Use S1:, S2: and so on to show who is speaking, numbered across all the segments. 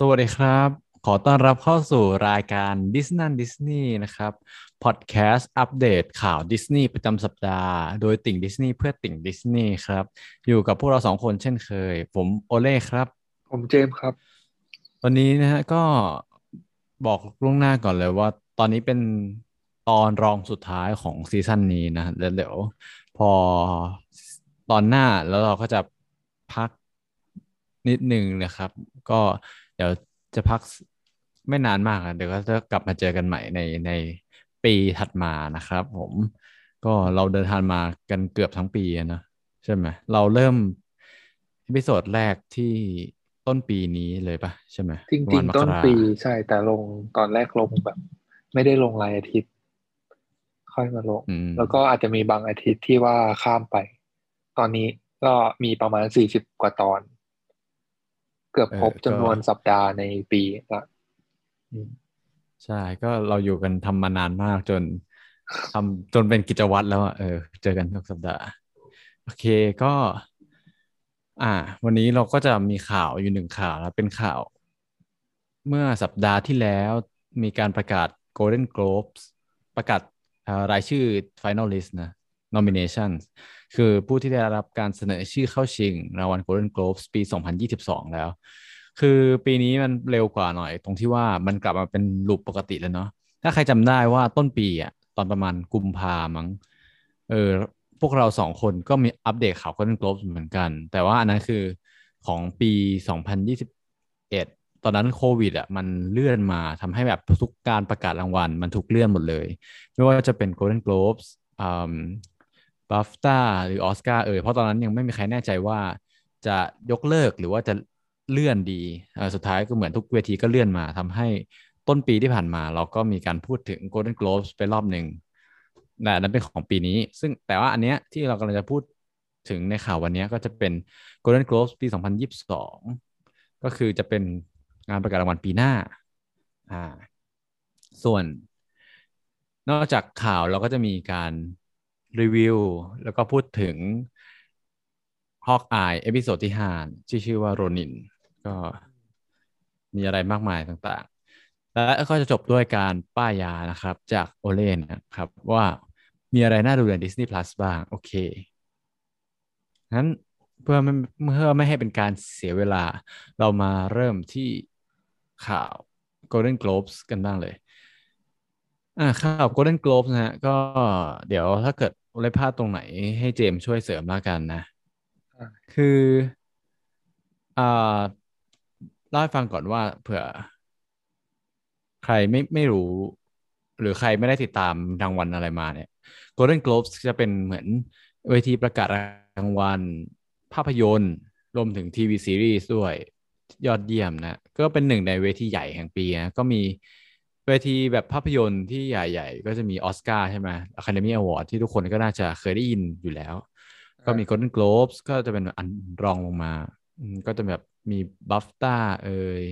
S1: สวัสดีครับ ขอต้อนรับเข้าสู่รายการดิสนั่นดิสนีย์นะครับ podcast update ข่าวดิสนีย์ประจำสัปดาห์ โดยติ่งดิสนีย์เพื่อติ่งดิสนีย์ครับ อยู่กับพวกเราสองคนเช่นเคย ผมโอเล่ครับ
S2: ผมเจมส์ครับ
S1: วันนี้นะฮะก็บอกล่วงหน้าก่อนเลยว่า ตอนนี้เป็นตอนรองสุดท้ายของ season นี้นะแล้วเดี๋ยวพอตอนหน้าแล้วเราก็จะพักนิดนึงนะครับ ก็ เดี๋ยวจะพักไม่นานมากอะเดี๋ยวก็จะกลับมาเจอกันใหม่ในในปีถัดมานะครับ ผมก็เราเดินทางมากันเกือบทั้งปีอะนะใช่ไหมเราเริ่ม episode แรกที่ต้นปีนี้เลยปะใช่ไหม
S2: จริง
S1: ประมาณม
S2: ๆต้น
S1: กรา
S2: ปีใช่แต่ลงตอนแรกลงแบบ ไม่ได้ลงรายอาทิตย์ ค่อยมาลง
S1: อืม
S2: แล้วก็อาจจะมีบางอาทิตย์ที่ว่าข้ามไป ตอนนี้ก็มีประมาณสี่สิบกว่าตอน เกือบครบ
S1: เออก็
S2: จำนวนสัปดาห์ในปีละอืม
S1: ใช่ ก็เราอยู่กันทำมานานมากจนทำจนเป็นกิจวัตรแล้วอะเออ เจอกันทุกสัปดาห์ โอเคก็ อ่า วันนี้เราก็จะมีข่าวอยู่หนึ่งข่าวแล้วเป็นข่าว เมื่อสัปดาห์ที่แล้วมีการประกาศ Golden Globes ประกาศเอ่อรายชื่อ Finalist นะ Nominations คือผู้ที่ได้รับการเสนอชื่อเข้าชิงรางวัล Golden Globes ปี 2022 แล้ว คือปีนี้มันเร็วกว่าหน่อย ตรงที่ว่ามันกลับมาเป็นลูปปกติแล้วเนาะถ้าใครจำได้ว่าต้นปีอะตอนประมาณกุมภามั้งเออพวกเราสองคนก็มีอัปเดตข่าว Golden Globes เหมือนกัน แต่ว่าอันนั้นคือของปี 2021 ตอนนั้นโควิดอะมันเลื่อนมาทำให้แบบทุกการประกาศรางวัล มันถูกเลื่อนหมดเลย ไม่ว่าจะเป็น Golden Globes อืม บัฟต้าหรือออสการ์เออเพราะตอนนั้นยังไม่มีใครแน่ใจว่าจะยกเลิกหรือว่าจะเลื่อนดีสุดท้ายก็เหมือนทุกเวทีก็เลื่อนมาทำให้ต้นปีที่ผ่านมา เราก็มีการพูดถึง Golden Globes ไปรอบหนึ่งแต่นั้นเป็นของปีนี้ ซึ่งแต่ว่าอันเนี้ยที่เรากำลังจะพูดถึงในข่าววันนี้ก็จะเป็น Golden Globes ปี 2022 ก็คือจะเป็นงานประกาศรางวัลปีหน้าอ่าส่วน นอกจากข่าวเราก็จะมีการ รีวิว แล้วก็พูดถึง Hawkeye episode ที่ห้าที่ชื่อว่า Ronin ก็มีอะไรมากมายต่างๆ และก็จะจบด้วยการป้ายยานะครับ จากโอเล่นะครับว่ามีอะไรน่าดูใน Disney Plus บ้าง โอเคงั้นเพื่อไม่เพื่อไม่ให้เป็นการเสียเวลา เรามาเริ่มที่ข่าว Golden Globes กันบ้างเลย อ่าข่าว Golden Globes นะฮะก็เดี๋ยวถ้าเกิดอะไรพลาดตรงไหนให้เจมช่วยเสริมแล้วกันนะ คืออ่าเล่าให้ฟังก่อนว่าเผื่อ ใครไม่ไม่รู้ หรือใครไม่ได้ติดตามรางวัลอะไรมาเนี่ย Golden Globes จะเป็นเหมือนเวทีประกาศรางวัลภาพยนตร์ รวมถึงทีวีซีรีส์ด้วยยอดเยี่ยมนะ ก็เป็นหนึ่งในเวทีใหญ่แห่งปีนะ ก็มี เวทีแบบภาพยนตร์ที่ใหญ่ ๆ ก็จะมีออสการ์ใช่ไหม Academy Award ที่ทุกคนก็น่าจะเคยได้ยินอยู่แล้ว ก็มี Golden Globes ก็จะเป็นอันรองลงมาอืมก็จะแบบมี BAFTA เอย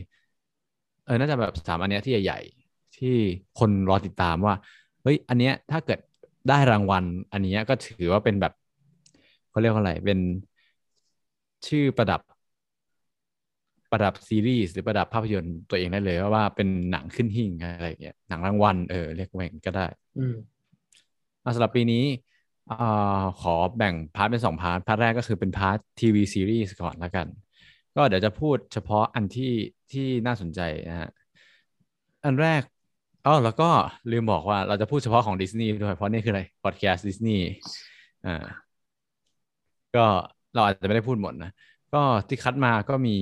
S1: เออน่าจะแบบสามอันเนี้ยที่ใหญ่ ๆ ที่คนรอติดตามว่าเฮ้ยอันเนี้ยถ้าเกิดได้รางวัล อันเนี้ยก็ถือว่าเป็นแบบเขาเรียกว่าอะไรเป็นชื่อประดับ ประดับซีรีส์หรือประดับภาพยนตร์ตัวเองได้เลยว่าว่าเป็นหนังขึ้นหิ้งอะไรอย่างเงี้ยหนังรางวัลเออเรียกว่าอย่างนั้นก็ได้
S2: อืม
S1: อะสำหรับปีนี้อ่าขอแบ่ง part เป็นสอง part part แรกก็คือเป็น part ทีวีซีรีส์ก่อนแล้วกัน ก็เดี๋ยวจะพูดเฉพาะอันที่ที่น่าสนใจนะฮะอันแรกอ๋อแล้วก็ลืมบอกว่าเราจะพูดเฉพาะของดิสนีย์ด้วยเพราะนี่คืออะไรพอดแคสต์ดิสนีย์อ่าก็เราอาจจะไม่ได้พูดหมดนะ ก็ที่คัดมาก็มี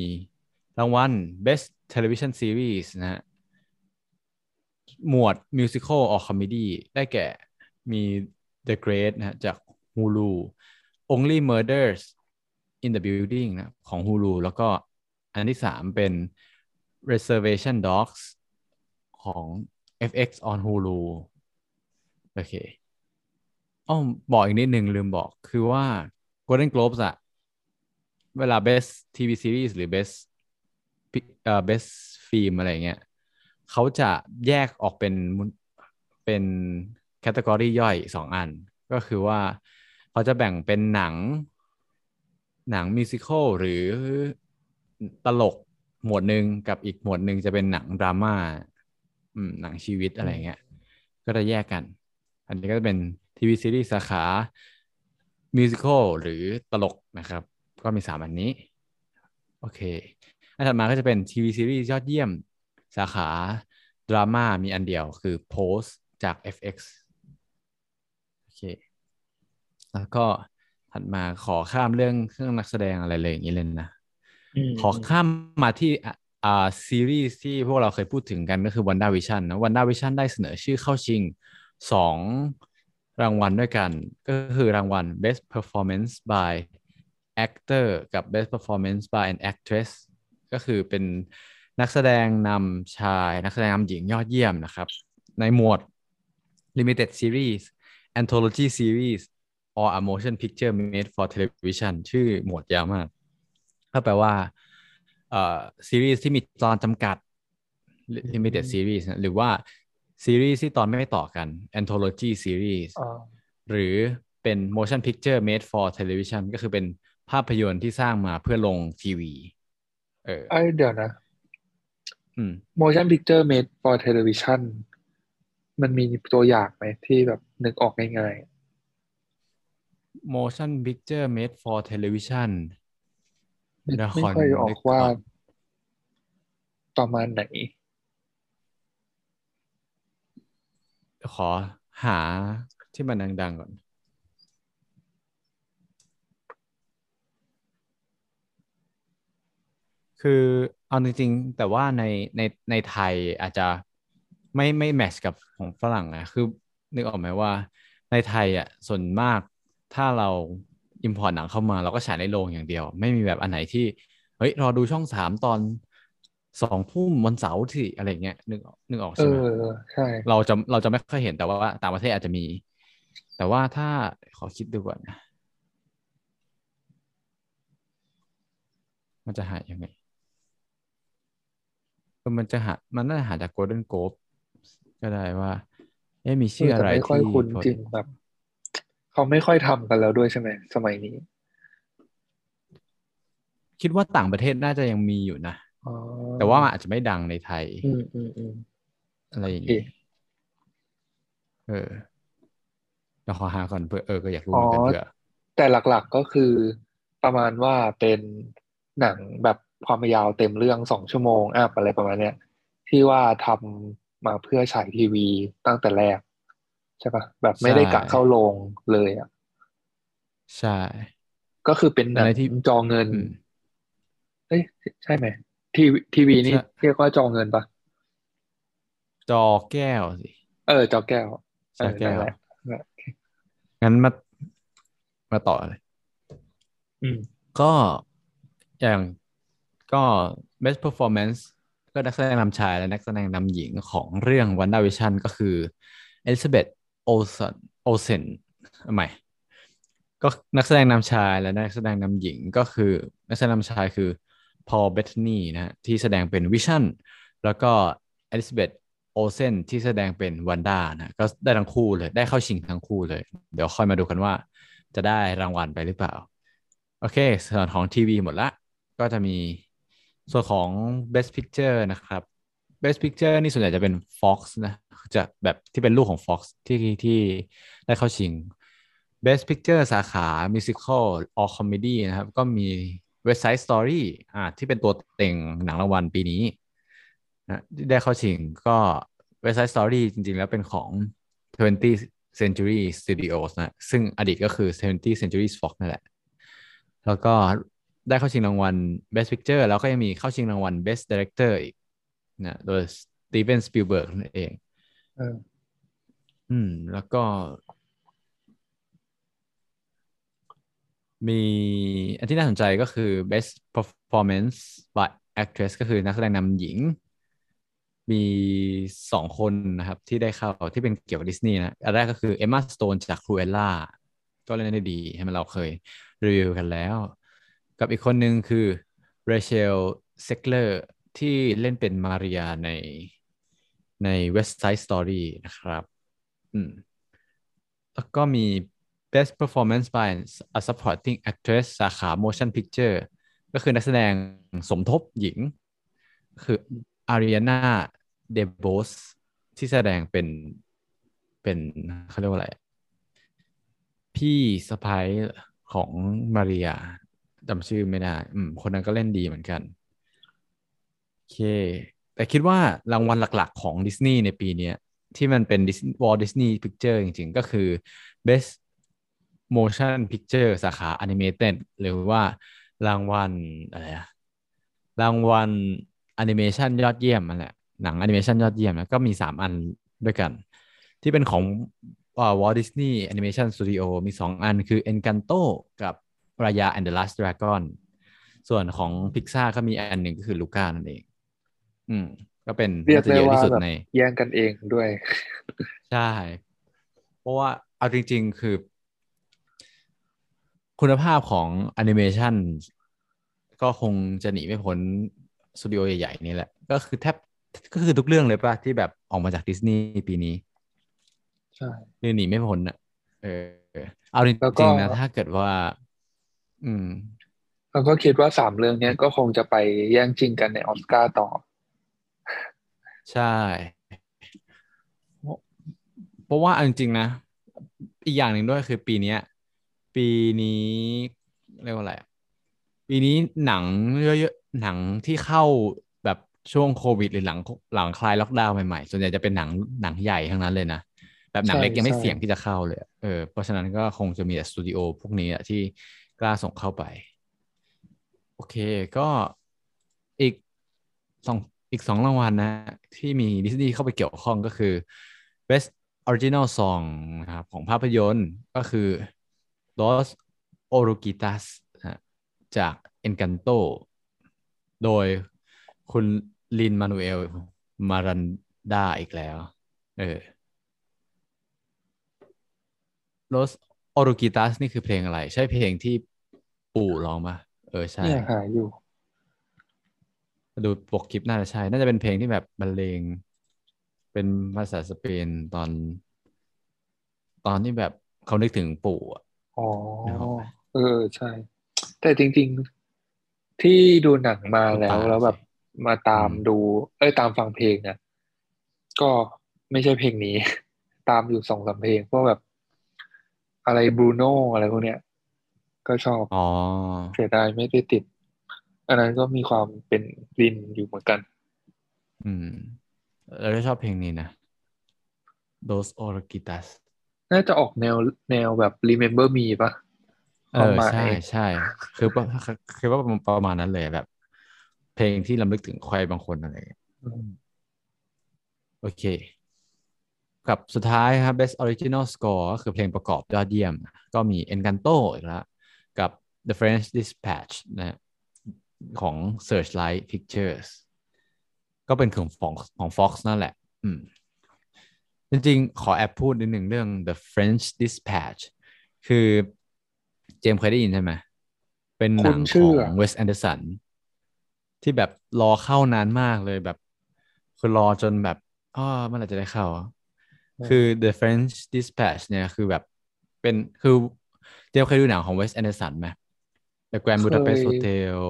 S1: รางวัล Best Television Series นะฮะ หมวด Musical or Comedy ได้แก่มี The Great นะฮะจาก Hulu Only Murders in the Building นะของ Hulu แล้วก็อันที่สามเป็น Reservation Dogs ของ FX on Hulu โอเคอ้อบอกอีกนิดหนึ่งลืมบอกคือว่า Golden Globes อะเวลา Best TV Series หรือ Best เอ่อ Best Film อะไรเงี้ยเขาจะแยกออกเป็นเป็น category ย่อยสองอัน ก็คือว่าเขาจะแบ่งเป็นหนังหนัง musical หรือตลกหมวดหนึ่งกับอีกหมวดหนึ่งจะเป็นหนังดราม่าหนังชีวิตอะไรเงี้ย ก็จะแยกกัน อันนี้ก็จะเป็นทีวีซีรีส์สาขา musical หรือตลกนะครับ ก็มีสามอันนี้ โอเค อันถัดมาก็จะเป็นทีวีซีรีส์ยอดเยี่ยมสาขาดราม่ามีอันเดียวคือ Post จาก FX โอเค แล้วก็ถัดมาขอข้ามเรื่องเครื่องนักแสดงอะไรเลยอย่างนี้เลยนะ
S2: ม
S1: ขอข้ามมาที่อะอ่าซีรีส์ที่พวกเราเคยพูดถึงกันก็คือ Wanda Vision นะ Wanda Vision ได้เสนอชื่อเข้าชิงสองรางวัลด้วยกัน ก็คือรางวัล Best Performance by Actor กับ Best Performance by an Actress ก็คือเป็นนักแสดงนำชายนักแสดงนำหญิงยอดเยี่ยมนะครับ ในหมวด Limited Series Anthology Series or a motion picture made for television ชื่อหมวดยาวมากก็แปลว่าเอ่อซีรีส์ที่มีตอนจำกัด limited series นะหรือว่าซีรีส์ที่ตอนไม่ต่อกัน anthology series
S2: อ่า
S1: หรือเป็น motion picture made for television ก็คือเป็นภาพยนตร์ที่สร้างมาเพื่อลงทีวี เออ
S2: ไอยเดี๋ยวนะ
S1: อืม
S2: motion picture made for television มันมีตัวอย่างไหมที่แบบนึกออกง่าย
S1: motion picture made for television
S2: ๆไม่
S1: เดี๋ยว
S2: ไม่
S1: ขอ
S2: ค่อยออ
S1: นึ
S2: ก
S1: ก
S2: ว่า
S1: ก่อน
S2: ประมาณไหน
S1: ขอหาที่มันดัง ๆ ก่อน คือเอาจริงๆ แต่ว่าในในในไทยอาจจะไม่ไม่ match กับของฝรั่งนะคือนึกออกไหมว่า ในไทยอะส่วนมากถ้าเรา import หนังเข้ามาเราก็ฉายในโรงอย่างเดียว ไม่มีแบบอันไหนที่ เฮ้ย รอดูช่องสามตอนสองทุ่มวันเสาร์ที่อะไรเงี้ยนึกออกนึกออก
S2: เอ
S1: ใช่ไหม
S2: อใช่
S1: เราจะเราจะไม่ค่อยเห็นแต่ว่าต่างประเทศอาจจะมี แต่ว่าถ้าขอคิดดูก่อนนะมันจะหายังไงเออ มันจะหา มันน่าจะหาจาก Golden Globe ก็ได้ว่าเอ๊ะมีชื่อ
S2: เออ
S1: อะ
S2: แต่
S1: ไร
S2: ไม่ค่อย
S1: ที่
S2: คุ้น
S1: พอ
S2: จริงแบบ เขาไม่ค่อยทำกันแล้วด้วยใช่ไหมสมัยนี้
S1: คิดว่าต่างประเทศน่าจะยังมีอยู่นะ
S2: อ๋อ
S1: แต่ว่ามันอาจจะไม่ดังในไทย
S2: อืมอืมอืม
S1: อะไรอย่าง
S2: โอเค
S1: งี้เออเดี๋ยวขอหาก่อนเพื่อเออก็อยากรู้
S2: อ๋
S1: เห
S2: อ
S1: มือนกันเผื่อ
S2: แต่หลักๆก็คือประมาณว่าเป็นหนังแบบ ความยาวเต็มเรื่องสองชั่วโมงอัพอะไรประมาณเนี้ยที่ว่าทำมาเพื่อฉายทีวีตั้งแต่แรก ใช่ปะแบบไม่ได้กะ
S1: ใช่
S2: เข้าโรงเลยอะ
S1: ใช่
S2: ก็คือเป็นหนัง
S1: อะไรที่
S2: จอเงิน
S1: อืม
S2: เอ้ยใช่ไหมทีวีทีวีนี่
S1: ใช่
S2: เรียกว่าจอเงินปะ
S1: จอแก้วสิ
S2: เออ จอแก้วเอ
S1: จอ
S2: อ
S1: แก้
S2: นั่น
S1: ว
S2: แหละนั่นแหละ
S1: งั้นมามาต่อเลย
S2: อืม
S1: ก็อย่าง ก็ best performance ก็นักแสดงนำชายและนักแสดงนำหญิงของเรื่อง WandaVision ก็คือ Elizabeth Olsen Olsen ใหม่ก็นักแสดงนำชายและนักแสดงนำหญิงก็คือ นักแสดงนำชายคือ Paul Bettany นะฮะที่แสดงเป็น Vision แล้วก็ Elizabeth Olsen ที่แสดงเป็นวันด้านะก็ได้ทั้งคู่เลย ได้เข้าชิงทั้งคู่เลย เดี๋ยวค่อยมาดูกันว่า จะได้รางวัลไปหรือเปล่า โอเคส่วนของทีวีหมดละ ก็จะมี ส่วนของ Best Picture นะครับ Best Picture นี่ส่วนใหญ่จะเป็น Fox นะจะแบบที่เป็นลูกของ Fox ที่ที่ได้เข้าชิง Best Picture สาขา Musical or Comedy นะครับ ก็มี West Side Story อ่าที่เป็นตัวเต็งหนังรางวัลปีนี้นะที่ได้เข้าชิงก็ West Side Story จริง ๆ แล้วเป็นของ 20th Century Studios นะ ซึ่งอดีตก็คือ 20th Century Fox นั่นแหละ แล้วก็ ได้เข้าชิงรางวัล Best Picture แล้วก็ยังมีเข้าชิงรางวัล Best Director อีกนะโดยสตีเวนสปิลเบิร์กนั่นเอง
S2: เออ
S1: อืม แล้วก็ มีอันที่น่าสนใจก็คือ Best Performance by Actress ก็คือนักแสดงนำหญิง มีสองคนนะครับ ที่ได้เข้าที่เป็นเกี่ยวกับดิสนีย์นะอันแรกก็คือเอมมาสโตนจาก Cruellaก็เล่นได้ดี ให้มันเราเคยรีวิวกันแล้ว กับอีกคนหนึ่งคือเรเชลเซกเลอร์ที่เล่นเป็นมาเรียในใน West Side Story นะครับอืมแล้วก็มี Best Performance by a Supporting Actress สาขา Motion Picture ก็คือนักแสดงสมทบหญิง คืออารีอานาเดโบสที่แสดงเป็นเป็นเขาเรียกว่าอะไร พี่สะใภ้ของมาเรีย จำชื่อไม่ได้ อืม คนนั้นก็เล่นดีเหมือนกัน โอเค แต่คิดว่ารางวัลหลักๆของดิสนีย์ในปีนี้ที่มันเป็น Walt Disney Pictures จริงๆ ก็คือ Best Motion Picture สาขา Animated หรือว่ารางวัลอะไรอะรางวัลแอนิเมชันยอดเยี่ยมนั่นแหละหนังแอนิเมชันยอดเยี่ยมแล้วก็มีสามอันด้วยกัน ที่เป็นของ Walt Disney Animation Studio มีสองอันคือ Encanto กับ Raya and the Last Dragon ส่วนของ Pixar ก็มีอันหนึ่งก็คือ Luca นั่นเอง อืม ก็เป็น
S2: เรียก
S1: น่าจะ
S2: ได้
S1: เยอะ
S2: ว่า
S1: ที่สุด
S2: แบบ
S1: ใน
S2: แย่งกันเองด้วย
S1: ใช่ เพราะว่าเอาจริง ๆ คือ คุณภาพของแอนิเมชันก็คงจะหนีไม่พ้นสตูดิโอใหญ่ๆนี่แหละ ก็คือแทบก็คือทุกเรื่องเลยป่ะ ที่แบบออกมาจากดิสนีย์ปีนี้
S2: ใช่
S1: คือหนีไม่พ้นอะเออเอาจ
S2: แล้วก็
S1: ริงๆนะถ้าเกิดว่า อืม
S2: แล้วก็คิดว่าสามเรื่องเนี้ยก็คงจะไปแย่งชิงกันในออสการ์ต่อ
S1: ใช่ เพราะเพราะว่าเอาจริงๆนะ อีกอย่างหนึ่งด้วยคือปีเนี้ย ปีนี้เรียกว่าอะไรอะปีนี้หนังเยอะๆหนังที่เข้าแบบช่วงโควิด หรือหลังหลังคลายล็อกดาวน์ใหม่ๆ ส่วนใหญ่จะเป็นหนังหนังใหญ่ทั้งนั้นเลยนะแบบหนัง
S2: ใช่
S1: เล็กยังไม่
S2: ใช่
S1: เสี่ยงที่จะเข้าเลยอะเออ เพราะฉะนั้นก็คงจะมีแต่สตูดิโอพวกนี้อะที่ กล้าส่งเข้าไป โอเคก็อีกสองอีกสองรางวัลนะ ที่มีดิสนีย์เข้าไปเกี่ยวข้องก็คือ Best Original Song นะครับของภาพยนตร์ก็คือ Los Oruguitas จาก Encanto โดยคุณลินมานูเอลมารันดาอีกแล้ว เออ Los Oruguitas นี่คือเพลงอะไร ใช่เพลงที่ ปู่ร้องปะเออใช่
S2: เนี่ยหาอยู่
S1: ดูปกคลิปน่าจะใช่ น่าจะเป็นเพลงที่แบบบรรเลง เป็นภาษาสเปนตอน ตอนที่แบบเขานึกถึงปู่อะ
S2: อ๋อ
S1: นึกออกไหม
S2: เออใช่ แต่จริง ๆที่ดูหนังมาแล้ว
S1: น้ำตา
S2: แล้วแบบ
S1: สิ
S2: มาตาม
S1: อืม
S2: ดู เอ้ยตามฟังเพลงเนี่ยก็ไม่ใช่เพลงนี้ ตามอยู่สองสามเพลงพวกแบบ อะไรบรูโน่อะไรพวกเนี้ย ก็ชอบ
S1: อ๋อ
S2: เสียดายไม่ได้ติด อันนั้นก็มีความเป็นรินอยู่เหมือนกัน
S1: อืมเราได้ชอบเพลงนี้นะ Dos Oruguitas
S2: น่าจะออกแนวแนวแบบ Remember Me ปะ
S1: เอ
S2: ความ
S1: อ
S2: หมาย
S1: ใช่ใช่คือว่าคือว่าประมาณนั้นเลยแบบ เพลงที่รำลึกถึงใครบางคนอะไรอย่างเงี้ย
S2: อืม
S1: โอเค กับสุดท้ายครับ Best Original Score ก็คือเพลงประกอบยอดเยี่ยม ก็มี Encanto อีกแล้วกับ The French Dispatch นะของ Searchlight Pictures ก็เป็นของของของ Fox นั่นแหละ อืม จริงๆ ขอแอบพูดนิดหนึ่งเรื่อง The French Dispatch คือเจมส์เคยได้ยินใช่ไหม เป็นหนัง
S2: คุ้น
S1: ข
S2: ชื่
S1: อ
S2: ออะ
S1: ง Wes Anderson ที่แบบรอเข้านานมากเลยแบบ คือรอจนแบบอ้อเมื่อไหร่จะได้เข้า คือ The French Dispatch เนี่ยคือแบบเป็นคือเจมส์เคยดูหนังของ Wes Anderson ไหม The Grand
S2: เคย
S1: Budapest Hotel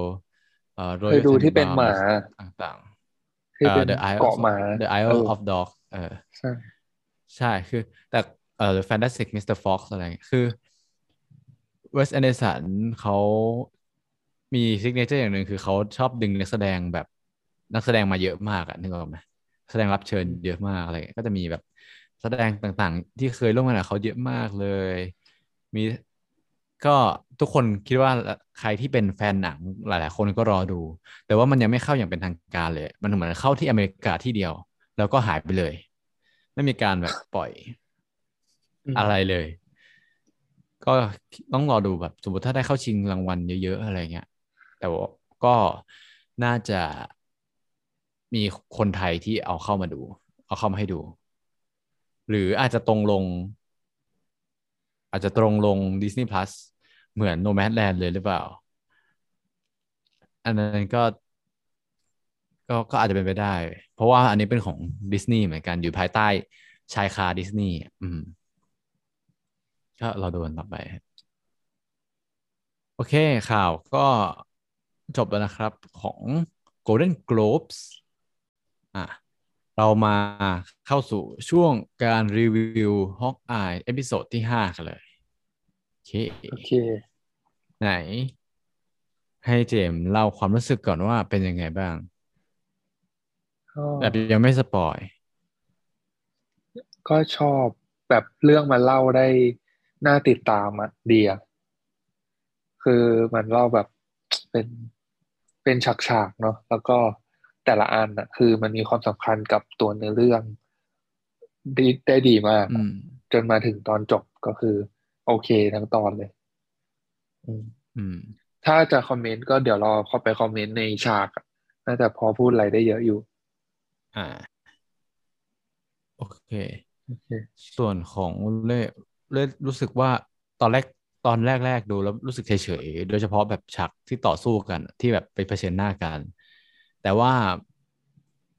S1: เอ่อ
S2: เคย
S1: Royal
S2: ดูที่เป็นหมา
S1: Tenenbaums ต่างๆ
S2: ที่
S1: เอ่
S2: เป็
S1: อน The Isle
S2: เกาะหมา
S1: The
S2: เอ
S1: Isle
S2: อ
S1: of Dog เออ
S2: ใช่
S1: ใช่คือแต่เอ่อ The Fantastic Mr. Fox อะไรอย่างเงี้ยคือ Wes Anderson เขามีซิกเนเจอร์อย่างหนึ่งคือเขาชอบดึงนักแสดงแบบนักแสดงมาเยอะมากอะนึกออกไหมแสดงรับเชิญเยอะมากอะไรอย่างเงี้ยก็จะมีแบบแสดงต่างๆ ที่เคยร่วมงานกับเขาเยอะมากเลย มี ก็ทุกคนคิดว่าใครที่เป็นแฟนหนังหลาย ๆ คนก็รอดู แต่ว่ามันยังไม่เข้าอย่างเป็นทางการเลย มันเหมือนเข้าที่อเมริกาที่เดียว แล้วก็หายไปเลย ไม่มีการแบบปล่อย
S2: อืม
S1: อะไรเลย ก็ต้องรอดูแบบสมมติถ้าได้เข้าชิงรางวัลเยอะ ๆ อะไรเงี้ย แต่ว่าก็น่าจะมีคนไทยที่เอาเข้ามาดู เอาเข้ามาให้ดู หรืออาจจะตรงลง อาจจะตรงลง Disney Plus เหมือน Nomadland เลยหรือเปล่า อันนั้นก็ก็ก็อาจจะเป็นไปได้ เพราะว่าอันนี้เป็นของดิสนีย์เหมือนกันอยู่ภายใต้ชายคาดิสนีย์อืมก็เราดูกันต่อไป โอเคข่าวก็จบแล้วนะครับของ Golden Globes อะเรามาเข้าสู่ช่วงการรีวิว Hawkeye episode ที่ 5 กันเลย เค
S2: โอเค
S1: ไหน ให้เจมส์เล่าความรู้สึกก่อนว่าเป็นยังไงบ้าง
S2: ก็
S1: แบบยังไม่สปอย
S2: ก็ชอบแบบเรื่องมันเล่าได้น่าติดตามอะดีอะคือมันเล่าแบบเป็นเป็นฉากๆเนาะแล้วก็แต่ละอันอะคือมันมีความสำคัญกับตัวเนื้อเรื่องดีได้ดีมาก
S1: อืม
S2: จนมาถึงตอนจบก็คือ โอเคทั้งตอนเลย อืม
S1: อืม
S2: ถ้าจะคอมเมนต์ก็เดี๋ยวรอเข้าไปคอมเมนต์ในฉากอะน่าจะพอพูดอะไรได้เยอะอยู่
S1: อ่าโอเค
S2: โอเค
S1: ส่วนของเล่เล่รู้สึกว่าตอนแรกตอนแรก ๆ ดูแล้วรู้สึกเฉยๆ โดยเฉพาะแบบฉากที่ต่อสู้กันที่แบบไปเผชิญหน้ากัน แต่ว่า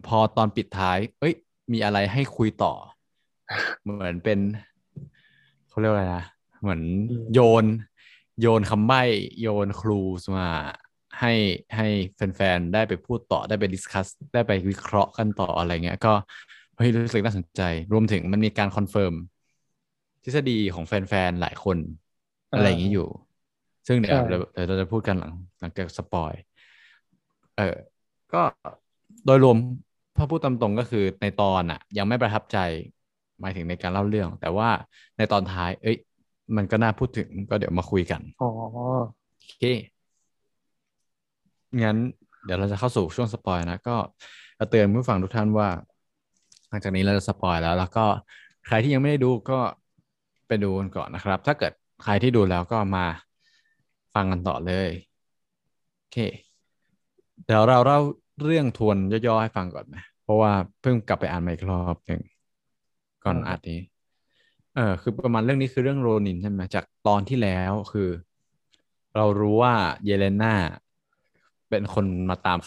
S1: พอตอนปิดท้าย เอ้ย มีอะไรให้คุยต่อ เหมือนเป็นเขาเรียกว่าอะไรนะ เหมือน
S2: อืม
S1: โยน โยนคำใบ้โยน clue มาให้ให้แฟนๆ ได้ไปพูดต่อได้ไป discuss ได้ไปวิเคราะห์กันต่ออะไรเงี้ย ก็เฮ้ยรู้สึกน่าสนใจ รวมถึงมันมีการ confirm ทฤษฎีของแฟนๆ หลายคน อะไรอย่างนี้อยู่ ซึ่งเดี๋ยว
S2: ใช่
S1: เดี๋ยวเดี๋ยวเราจะพูดกันหลังหลังจาก spoilเออก็โดยรวมถ้าพูดตามตรงก็คือในตอนอะยังไม่ประทับใจ หมายถึงในการเล่าเรื่อง แต่ว่าในตอนท้าย เอ้ย มันก็น่าพูดถึงก็เดี๋ยวมาคุยกัน
S2: อ๋อ
S1: โอเคงั้นเดี๋ยวเราจะเข้าสู่ช่วงสปอยนะ ก็จะเตือนผู้ฟังทุกท่านว่า หลังจากนี้เราจะสปอยแล้ว แล้วก็ใครที่ยังไม่ได้ดูก็ไปดูกันก่อนนะครับ ถ้าเกิดใครที่ดูแล้วก็มาฟังกันต่อเลยโอเค เดี๋ยวเราเล่าเรื่องทวนย่อๆให้ฟังก่อนไหมเพราะว่าเพิ่งกลับไปอ่านมาอีกรอบหนึ่งก่อนอัดนี้ เออคือประมาณเรื่องนี้คือเรื่องโรนินใช่ไหมจากตอนที่แล้วคือ เรารู้ว่าเยเลน่าเป็นคนมาตาม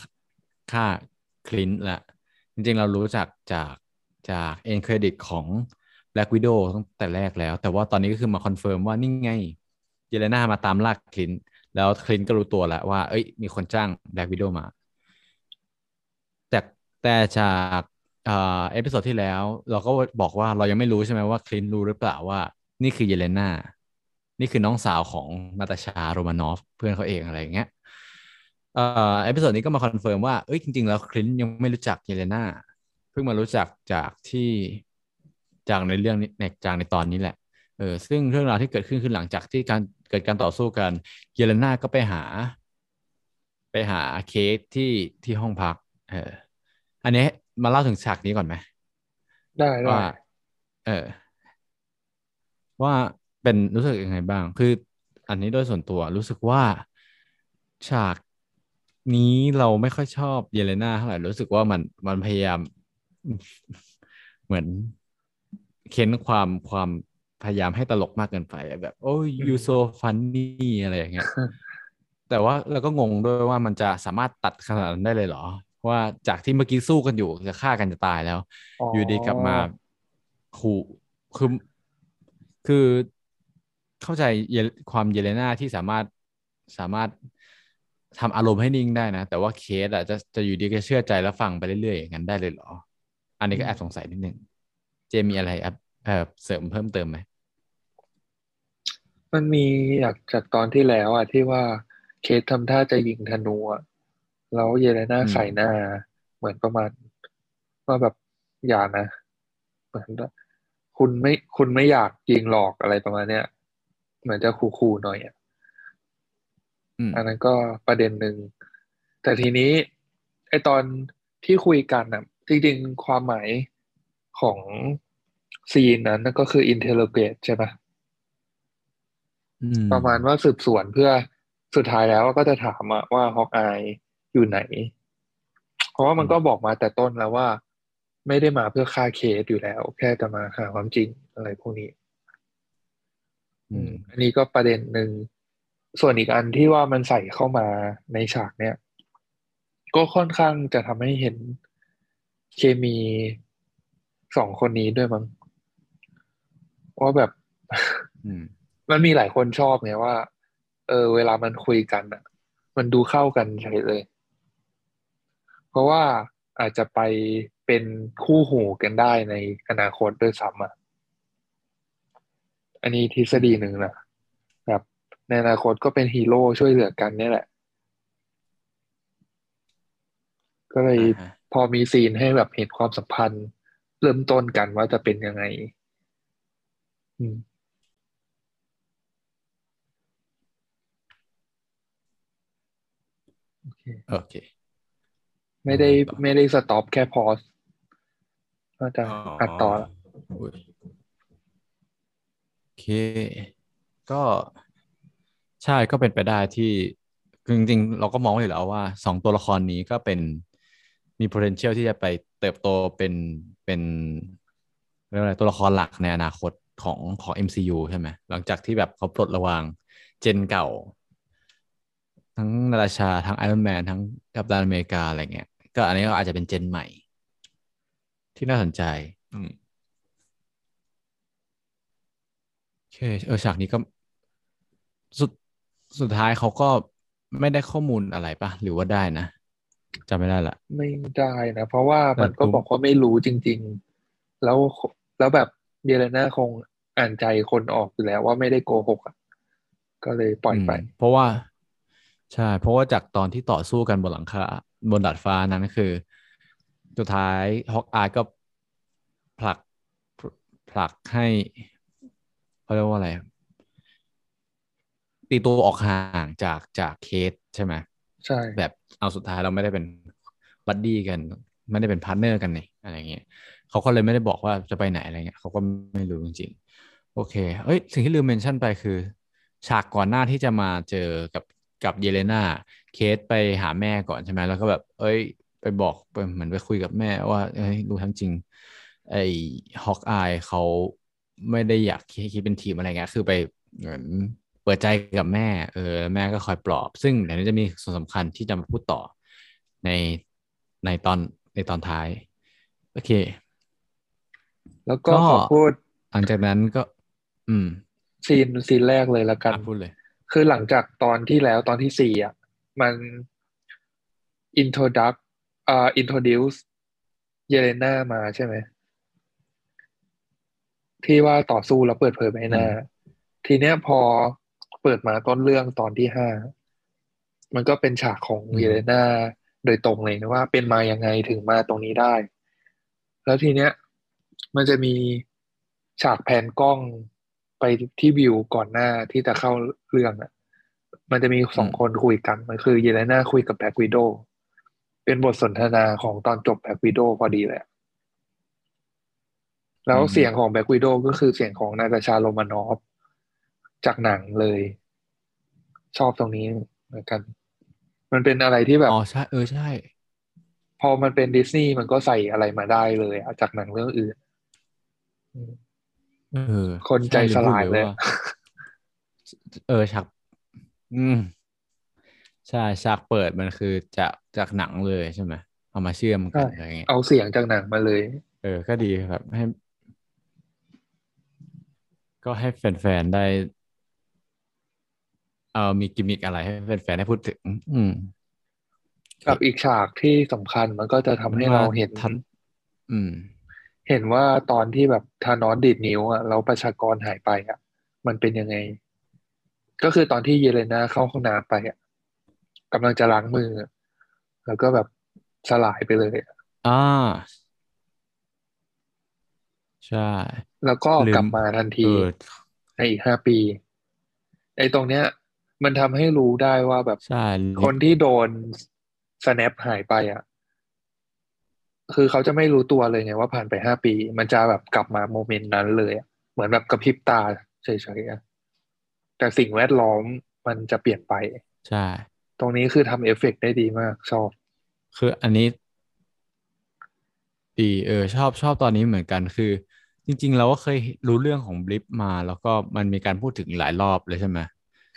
S1: ฆ่าคลินต์แหละจริงๆ เรารู้จักจากจาก end credit ของ Black Widow ตั้งแต่แรกแล้ว แต่ว่าตอนนี้ก็คือมา confirm ว่านี่ไง เยเลน่ามาตามล่าคลินต์แล้วคลินต์ก็รู้ตัวแล้วว่า เอ้ย มีคนจ้าง Black Widow มา แต่แต่จาก episode ที่แล้ว เราก็บอกว่าเรายังไม่รู้ใช่ไหมว่าคลินต์รู้หรือเปล่าว่า นี่คือเยเลน่านี่คือน้องสาวของนาตาชาโรมานอฟเพื่อนเขาเองอะไรอย่างเงี้ย episode นี้ก็มา confirm ว่าเอ้ยจริง ๆ แล้วคลินต์ยังไม่รู้จักเยเลน่าเพิ่งมารู้จักจากที่จากในเรื่องนี้ในจากในตอนนี้แหละเออซึ่งเรื่องราวที่เกิดขึ้นคือหลังจากที่การเกิดการต่อสู้กัน เยเลน่าก็ไปหา ไปหาเคสที่ที่ห้องพัก เอออันนี้ มาเล่าถึงฉากนี้ก่อนไหม
S2: ได้ได้
S1: ว่าเออ ว่าเป็นรู้สึกยังไงบ้าง คือ อันนี้โดยส่วนตัวรู้สึกว่าฉากนี้เราไม่ค่อยชอบเยเลน่าเท่าไหร่รู้สึกว่ามันมันพยายามเหมือนเค้นความความพยายามให้ตลกมากเกินไปอะแบบ โอ้ย you so funny อะไรอย่างเงี้ยแต่ว่าเราก็งงด้วยว่ามันจะสามารถตัดขนาดนั้นได้เลยเหรอ ว่าจากที่เมื่อกี้สู้กันอยู่จะฆ่ากันจะตายแล้ว
S2: อ๋อ
S1: อยู่ดีกลับมาขู่คือคือเข้าใจเยความเยเลน่าที่สามารถสามารถทำอารมณ์ให้นิ่งได้นะ แต่ว่าเคสอะจะจะอยู่ดีก็เชื่อใจแล้วฟังไปเรื่อยๆอย่างนั้นได้เลยเหรอ อันนี้ก็แอบสงสัยนิดนึงเจมีอะไรอัพเอ่อเสริมเพิ่มเติมไหม
S2: มันมีอยากจากตอนที่แล้วอะที่ว่าเคสทำท่าจะยิงธนูอะ แล้วเยเลน่า
S1: อืม
S2: ใส่หน้า เหมือนประมาณว่าแบบอย่านะเหมือนว่าคุณไม่คุณไม่อยากยิงหลอกอะไรประมาณเนี้ยเหมือนจะขู่ๆหน่อยอะ
S1: อืม
S2: อันนั้นก็ประเด็นหนึ่ง แต่ทีนี้ไอตอนที่คุยกันอะจริงๆความหมายของซีนนั้นก็คือ interrogate ใช่ปะ
S1: อืม
S2: ประมาณว่าสืบสวนเพื่อสุดท้ายแล้วก็จะถามอะว่าฮอกอาย อยู่ไหน เพราะว่ามันก็บอกมาแต่ต้นแล้วว่า ไม่ได้มาเพื่อฆ่าเคสอยู่แล้ว แค่จะมาหาความจริงอะไรพวกนี้
S1: อืม
S2: อันนี้ก็ประเด็นหนึ่ง ส่วนอีกอันที่ว่ามันใส่เข้ามาในฉากเนี่ย ก็ค่อนข้างจะทำให้เห็นเคมีสองคนนี้ด้วยมั้งว่าแบบ
S1: อืม
S2: มันมีหลายคนชอบไงว่า เออ เวลามันคุยกันอะ มันดูเข้ากันเฉยเลย ราะว่าอาจจะไปเป็นคู่หูกันได้ในอนาคตด้วยซ้ำอะอันนี้ทฤษฎีหนึ่งนะแบบในอนาคตก็เป็นฮีโร่ช่วยเหลือกันเนี่ยแหละ ก็เลย
S1: อ่าฮะ
S2: พอมีซีนให้แบบเห็นความสัมพันธ์ เริ่มต้นกันว่าจะเป็นยังไง อืมโอเค
S1: โอเค
S2: ไม่ได้
S1: ต่อ
S2: ไม่ได้สต็อปแค่พอสก็จะอัดต่อละ
S1: อุ๊ยโอเค ก็ใช่ก็เป็นไปได้ที่คือจริงๆ เราก็มองไว้อยู่แล้วว่าสองตัวละครนี้ก็เป็นมี potential ที่จะไปเติบโตเป็นเป็นเรียกว่าอะไรตัวละครหลักในอนาคตของของ MCU ใช่ไหมหลังจากที่แบบเขาปลดระวางเจนเก่า ทั้งนาตาชา ทั้งไอรอนแมนทั้งกัปตันอเมริกา อะไรเงี้ย ก็อันนี้ก็อาจจะเป็นเจนใหม่ ที่น่าสนใจอืมโอเคเออฉากนี้ก็สุดสุดท้ายเขาก็ไม่ได้ข้อมูลอะไรปะหรือว่าได้นะจำไม่ได้ละ
S2: ไม่ได้นะ เพราะว่ามันก็
S1: แต่ผม
S2: บอกว่าไม่รู้จริง ๆ แล้วแล้วแบบเดเลน่าคงอ่านใจคนออกอยู่แล้วว่าไม่ได้โกหกอะก็เลยปล่อยไป
S1: มเพราะว่า ใช่ เพราะว่าจากตอนที่ต่อสู้กันบนหลังคา บนดาดฟ้านั้นคือ สุดท้ายฮอกอายก็ผลักผลักให้เขาเรียกว่าอะไร ตีตัวออกห่างจากจากเคสใช่ไหม
S2: ใช่
S1: แบบเอาสุดท้ายเราไม่ได้เป็นบัดดี้กัน ไม่ได้เป็น partner กันนี่อะไรเงี้ยเขาก็เลยไม่ได้บอกว่าจะไปไหนอะไรเงี้ยเขาก็ไม่รู้จริงๆโอเคเอ้ยสิ่งที่ลืม mention ไปคือ ฉากก่อนหน้าที่จะมาเจอกับกับเยเลน่า เคทไปหาแม่ก่อนใช่ไหมแล้วก็แบบ เอ้ย ไปบอกไปเหมือนไปคุยกับแม่ว่าเอ้ยรู้ทั้งจริง ไอ้ Hawkeye เขาไม่ได้อยากให้เคทเป็นทีมอะไรเงี้ยคือไปเหมือนเปิดใจกับแม่ เออแล้วแม่ก็คอยปลอบ ซึ่งเดี๋ยวนี้จะมีส่วนสำคัญที่จะมาพูดต่อในในตอนในตอนท้าย โอเค
S2: แล้วก็
S1: ก็
S2: ขอพูด
S1: หลังจากนั้นก็ อืม
S2: ซีนซีนแรกเลยละกัน
S1: อะพูดเลย
S2: คือหลังจากตอนที่แล้วตอนที่สี่อะ มัน introduc อ่า introduce เยเลนามาใช่ไหม ที่ว่าต่อสู้แล้วเปิดเผยใบหน้า
S1: อืม
S2: ทีเนี้ยพอเปิดมาต้นเรื่องตอนที่ห้า มันก็เป็นฉากของ
S1: อืม
S2: เยเลน่าโดยตรงเลยนะว่าเป็นมายังไงถึงมาตรงนี้ได้ แล้วทีเนี้ย มันจะมีฉากแพนกล้องไปที่วิวก่อนหน้าที่จะเข้าเรื่องอะ มันจะมีสองคนคุยกัน มันคือเยเลน่าคุยกับ Black Widow เป็นบทสนทนาของตอนจบ Black Widow พอดีเลยอะแล้ว
S1: อืม
S2: เสียงของ Black Widow ก็คือเสียงของนาตาชาโรมานอฟจากหนังเลย ชอบตรงนี้เหมือนกัน มันเป็นอะไรที่แบบ
S1: อ๋อใช่เออใช่
S2: พอมันเป็นดิสนีย์มันก็ใส่อะไรมาได้เลยอะจากหนังเรื่องอื่นอืม
S1: เออ
S2: คนใจ
S1: ช่
S2: สลาย
S1: พูด
S2: เลย
S1: ว่าเออฉาก อืม ใช่ฉากเปิดมันคือจากจากหนังเลยใช่ไหมเอามาเชื่อมกั
S2: ใช่
S1: นอะไรเงี้ย
S2: เอาเสียงจากหนังมาเลย
S1: เออ ก็ดีครับให้ ก็ให้แฟนๆได้ เออมีกิมมิกอะไรให้แฟนๆได้พูดถึง อืม
S2: กับอีกฉากที่สำคัญมันก็จะทำให้เราเห็น
S1: ทันอืม
S2: เห็นว่าตอนที่แบบธานอสดีดนิ้วอะแล้วประชากรหายไปอะ มันเป็นยังไง ก็คือตอนที่เยเลนาเข้าห้องน้ำไปอะกำลังจะล้างมืออะแล้วก็แบบสลายไปเลยอะ
S1: อ่า ใช่
S2: แล้วก็
S1: ลืม
S2: กลับมาทัน
S1: เอ
S2: ที
S1: อ
S2: ในอีกห้าปี ไอ้ตรงเนี้ย มันทำให้รู้ได้ว่าแบบ
S1: ใช่
S2: คนที่โดน snap หายไปอะ คือเขาจะไม่รู้ตัวเลยไงว่าผ่านไปห้าปี มันจะแบบกลับมาโมเมนต์นั้นเลยอะเหมือนแบบกระพริบตาเฉยๆอะ แต่สิ่งแวดล้อมมันจะเปลี่ยนไป
S1: ใช่
S2: ตรงนี้คือทำเอฟเฟกต์ได้ดีมาก ชอบ
S1: คืออันนี้ ดีเออชอบชอบตอนนี้เหมือนกันคือ จริง ๆ เราก็เคยรู้เรื่องของ Blip มา แล้วก็มันมีการพูดถึงหลายรอบเลยใช่ไหม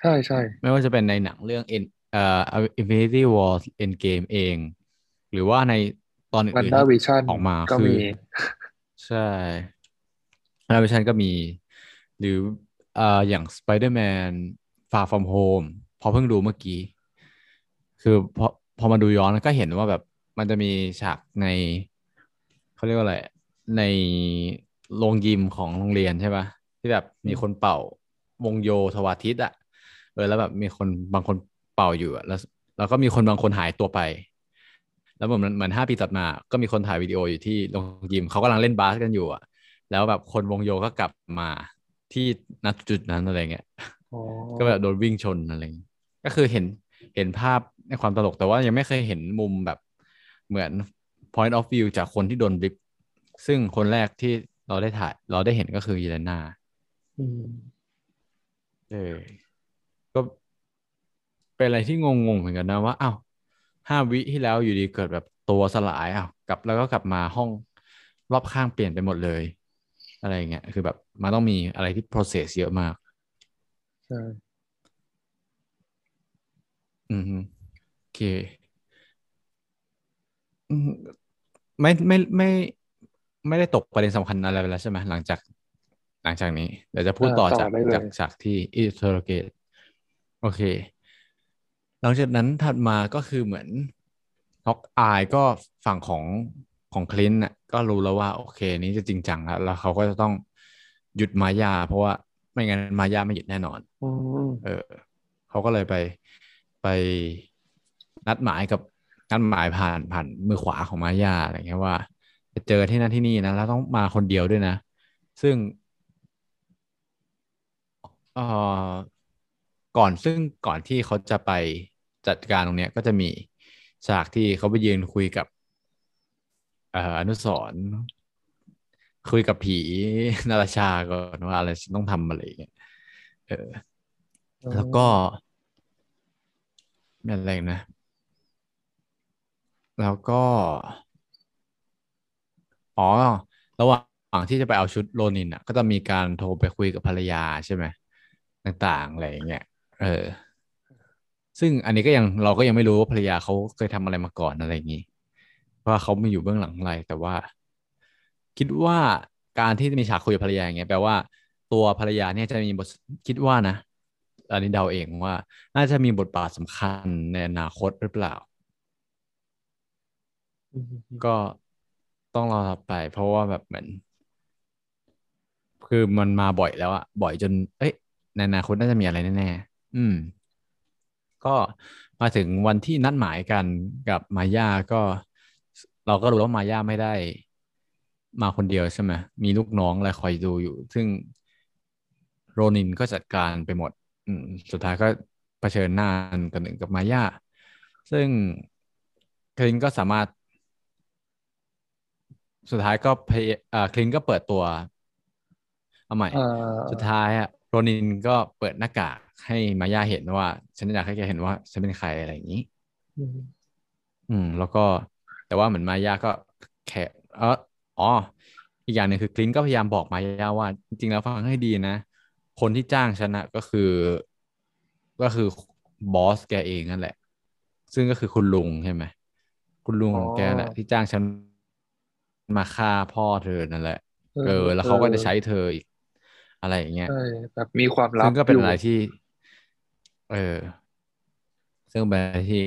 S2: ใช่ใช่
S1: ไม่ว่าจะเป็นในหนังเรื่อง End เอ่อ Infinity War Endgame เอง หรือว่าในตอน
S2: WandaVision
S1: อื่นๆ
S2: ด้า
S1: ที่ออกมา
S2: ก็
S1: คือ
S2: มี
S1: ใช่ใน WandaVision ก็มี หรือเอ่ออย่าง Spider-Man Far From Home พอเพิ่งดูเมื่อกี้ คือพอพอมาดูย้อนก็เห็นว่าแบบมันจะมีฉากในเขาเรียกว่าอะไร ในโรงยิมของโรงเรียนใช่ปะที่แบบมีคนเป่าวงโยธวาทิตอะเออแล้วแบบมีคนบางคนเป่าอยู่อะแล้ว แล้วก็มีคนบางคนหายตัวไป แล้วเหมือนเหมือนห้าปีตัดมา ก็มีคนถ่ายวิดีโออยู่ที่โรงยิมเขากำลังเล่นบาสกันอยู่อะแล้วแบบคนวงโยก็กลับมา ที่ณจุดนั้นอะไรเงี้ย
S2: อ๋อ
S1: ก็แบบโดนวิ่งชนอะไรอย่างงี้ก็คือเห็นเห็นภาพในความตลกแต่ว่ายังไม่เคยเห็นมุมแบบเหมือน point of view จากคนที่โดนบลิป ซึ่งคนแรกที่เราได้ถ่าย เราได้เห็นก็คือเยเลนา
S2: อืม
S1: เออก็เป็นอะไรที่งงๆเหมือนกันนะว่าอ้าวห้าวิที่แล้วอยู่ดีเกิดแบบตัวสลายอ้าวกลับแล้วก็กลับมาห้องรอบข้างเปลี่ยนไปหมดเลย อะไรอย่างเงี้ยคือแบบมันต้องมีอะไรที่ process เยอะมาก
S2: ใช่
S1: อืมฮึโอเคอืมไม่ไม่ไม่ไม่ได้ตกประเด็นสำคัญอะไรไปแล้วใช่ไหมหลังจาก หลังจากนี้เดี๋ยวจะพูด
S2: อ่า
S1: ต่อ
S2: ต่อ
S1: จาก
S2: ได้เลย
S1: จากฉากที่อิสโรเกตโอเค หลังจากนั้นถัดมาก็คือเหมือนฮอกอายก็ฝั่งของ ของคลินต์น่ะก็รู้แล้วว่าโอเค นี้จะจริงจังแล้วแล้วเขาก็จะต้องหยุดมายา เพราะว่าไม่งั้นมายาไม่หยุดแน่นอน
S2: อืม
S1: เออเขาก็เลยไปไปนัดหมายกับนัดหมายผ่านผ่านมือขวาของมายาอะไรเงี้ยว่าจะเจอที่นั่นที่นี่นะแล้วต้องมาคนเดียวด้วยนะ ซึ่งเอ่อก่อนซึ่งก่อนที่เขาจะไปจัดการตรงเนี้ยก็จะมีฉากที่เขาไปยืนคุยกับเอ่ออนุสรณ์คุยกับผีนาราชาก่อนว่าอะไรฉันต้องทำอะไรอย่างเงี้ยเออ แล้วก็อะไรนะ แล้วก็ อ๋อ ระหว่างที่จะไปเอาชุดโรนินอะ ก็จะมีการโทรไปคุยกับภรรยาใช่ไหมต่างๆอะไรอย่างเงี้ยเออ ซึ่งอันนี้ก็ยังเราก็ยังไม่รู้ว่าภรรยาเขาเคยทำอะไรมาก่อนอะไรอย่างงี้เพราะ ว่าเขาไม่อยู่เบื้องหลังอะไร แต่ว่า คิดว่าการที่มีฉากคุยกับภรรยาอย่างเงี้ยแปลว่าตัวภรรยาเนี่ยจะมีบทคิดว่านะอันนี้เดาเองว่า น่าจะมีบทบาทสำคัญในอนาคตหรือเปล่า
S2: อืม
S1: ก็ต้องรอต่อไป เพราะว่าแบบเหมือนคือมันมาบ่อยแล้วอะบ่อยจน เอ้ยในอนาคตน่าจะมีอะไรแน่ๆอืม ก็มาถึงวันที่นัดหมายกันกับมาย่าก็ เราก็รู้ว่ามาย่าไม่ได้ มาคนเดียวใช่ไหมมีลูกน้องอะไรคอยดูอยู่ ซึ่งโรนินก็จัดการไปหมด อืมสุดท้ายก็เผชิญหน้ากันหนึ่งกับมาย่า ซึ่งคลินก็สามารถ สุดท้ายก็พยเอ่อคลินก็เปิดตัวเอาใหม่
S2: อ่า
S1: สุดท้ายอะโรนินก็เปิดหน้ากากให้มาย่าเห็นว่า ฉันอยากให้แกเห็นว่าฉันเป็นใครอะไรอย่างนี้
S2: อืม
S1: อืมแล้วก็ แต่ว่าเหมือนมาย่าก็แค่เอออ๋ออีกอย่างหนึ่งคือคลินก็พยายามบอกมาย่าว่า จริงๆแล้วฟังให้ดีนะ คนที่จ้างฉันนะก็คือ ก็คือบอสแกเองนั่นแหละ ซึ่งก็คือคุณลุงใช่ไหมคุณลุงของแกแหละที่จ้างฉันมาฆ่าพ่อเธอนั่นแหละ เออ แล้วเขาก็จะใช้เธออีก อะไรอย่างเงี้ย
S2: ใช่แบบมีความลับ
S1: ซึ่งก็เป็น
S2: ยู่
S1: อะไรที่ เออซึ่งเป็นอะไรที่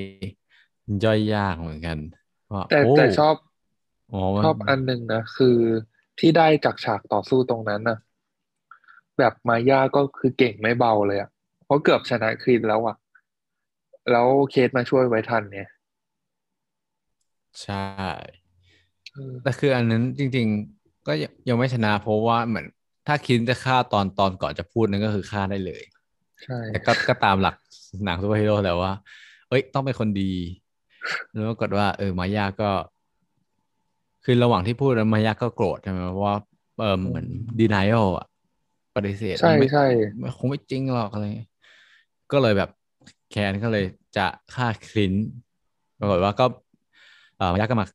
S1: ย่อยยากเหมือนกัน ว่า
S2: แต่
S1: โอ้
S2: แต่ชอบ
S1: อ๋อมัน
S2: ชอบอันหนึ่งนะคือที่ได้จากฉากต่อสู้ตรงนั้นน่ะแบบมาย่าก็คือเก่งไม่เบาเลยอะเพราะเกือบชนะ Clint แล้วอะ แล้ว Kate มาช่วยไว้ทันเนี่ย
S1: ใช่
S2: เออ
S1: แต่คืออันนั้นจริง ๆ ก็ยังยังไม่ชนะเพราะว่าเหมือน ถ้าคิดจะฆ่าตอนตอนก่อนจะพูดนั่นก็คือฆ่าได้เลย
S2: ใช่
S1: แต่ก็ก็ตามหลักหนังซูเปอร์ฮีโร่แหละว่า เอ้ยต้องเป็นคนดี แล้วปรากฏว่าเออมายาก็ คือระหว่างที่พูดแล้วมายาก็โกรธใช่ไหมเพราะว่าเออเหมือน denial อะปฏิเสธ
S2: ใช่
S1: ไม่
S2: ใช่
S1: ไม่คงไม่จริงหรอกอะไรเงี้ยก็เลยแบบแคนก็เลยจะฆ่าคลินต์ปรากฏว่าก็เออมายาก็มา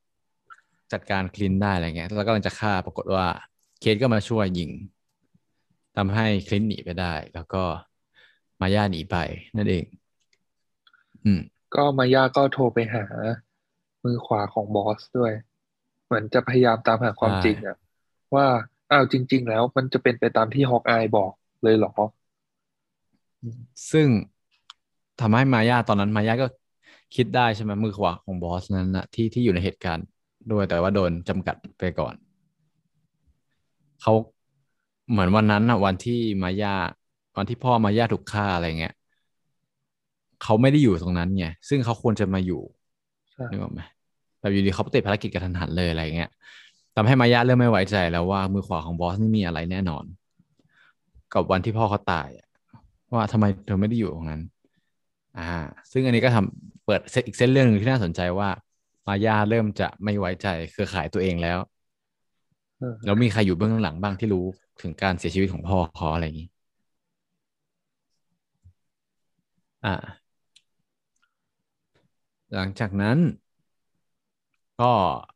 S1: จัดการคลินต์ได้อะไรเงี้ยแล้วก็กำลังจะฆ่าปรากฏว่าเคสก็มาช่วยยิงทำให้คลินต์หนีไปได้ แล้วก็มาย่าหนีไปนั่นเอง อืม
S2: ก็มาย่าก็โทรไปหา มือขวาของบอสด้วย เหมือนจะพยายามตามหาความ
S1: ใช่
S2: จริงอะว่าอ้าวจริง ๆ แล้วมันจะเป็นไปตามที่ฮอกอายบอกเลยเหรออืม
S1: ซึ่งทำให้มาย่าตอนนั้นมาย่าก็คิดได้ใช่ไหมมือขวาของบอสนั้นนะที่ที่อยู่ในเหตุการณ์ด้วยแต่ว่าโดนจำกัดไปก่อน เขาเหมือนวันนั้นนะวันที่มาย่าวันที่พ่อมาย่าถูกฆ่าอะไรเงี้ย เขาไม่ได้อยู่ตรงนั้นไงซึ่งเขาควรจะมาอยู่
S2: ใช่
S1: นึกออกไหมแบบอยู่ดีเขาติดภารกิจกระทันหันเลยอะไรเงี้ยทำให้มาย่าเริ่มไม่ไว้ใจแล้วว่ามือขวาของบอสนี่มีอะไรแน่นอน กับวันที่พ่อเขาตายอะว่าทำไมเธอไม่ได้อยู่ตรงนั้น อ่า ซึ่งอันนี้ก็ทำเปิดเส้นอีกเส้นเรื่องหนึ่งที่น่าสนใจว่ามาย่าเริ่มจะไม่ไว้ใจเครือข่ายตัวเองแล้ว
S2: เออ
S1: แล้วมีใครอยู่เบื้องหลังบ้างที่รู้ถึงการเสียชีวิตของพ่อเขาอะไรอย่างนี้ อ่า หลังจากนั้น ก็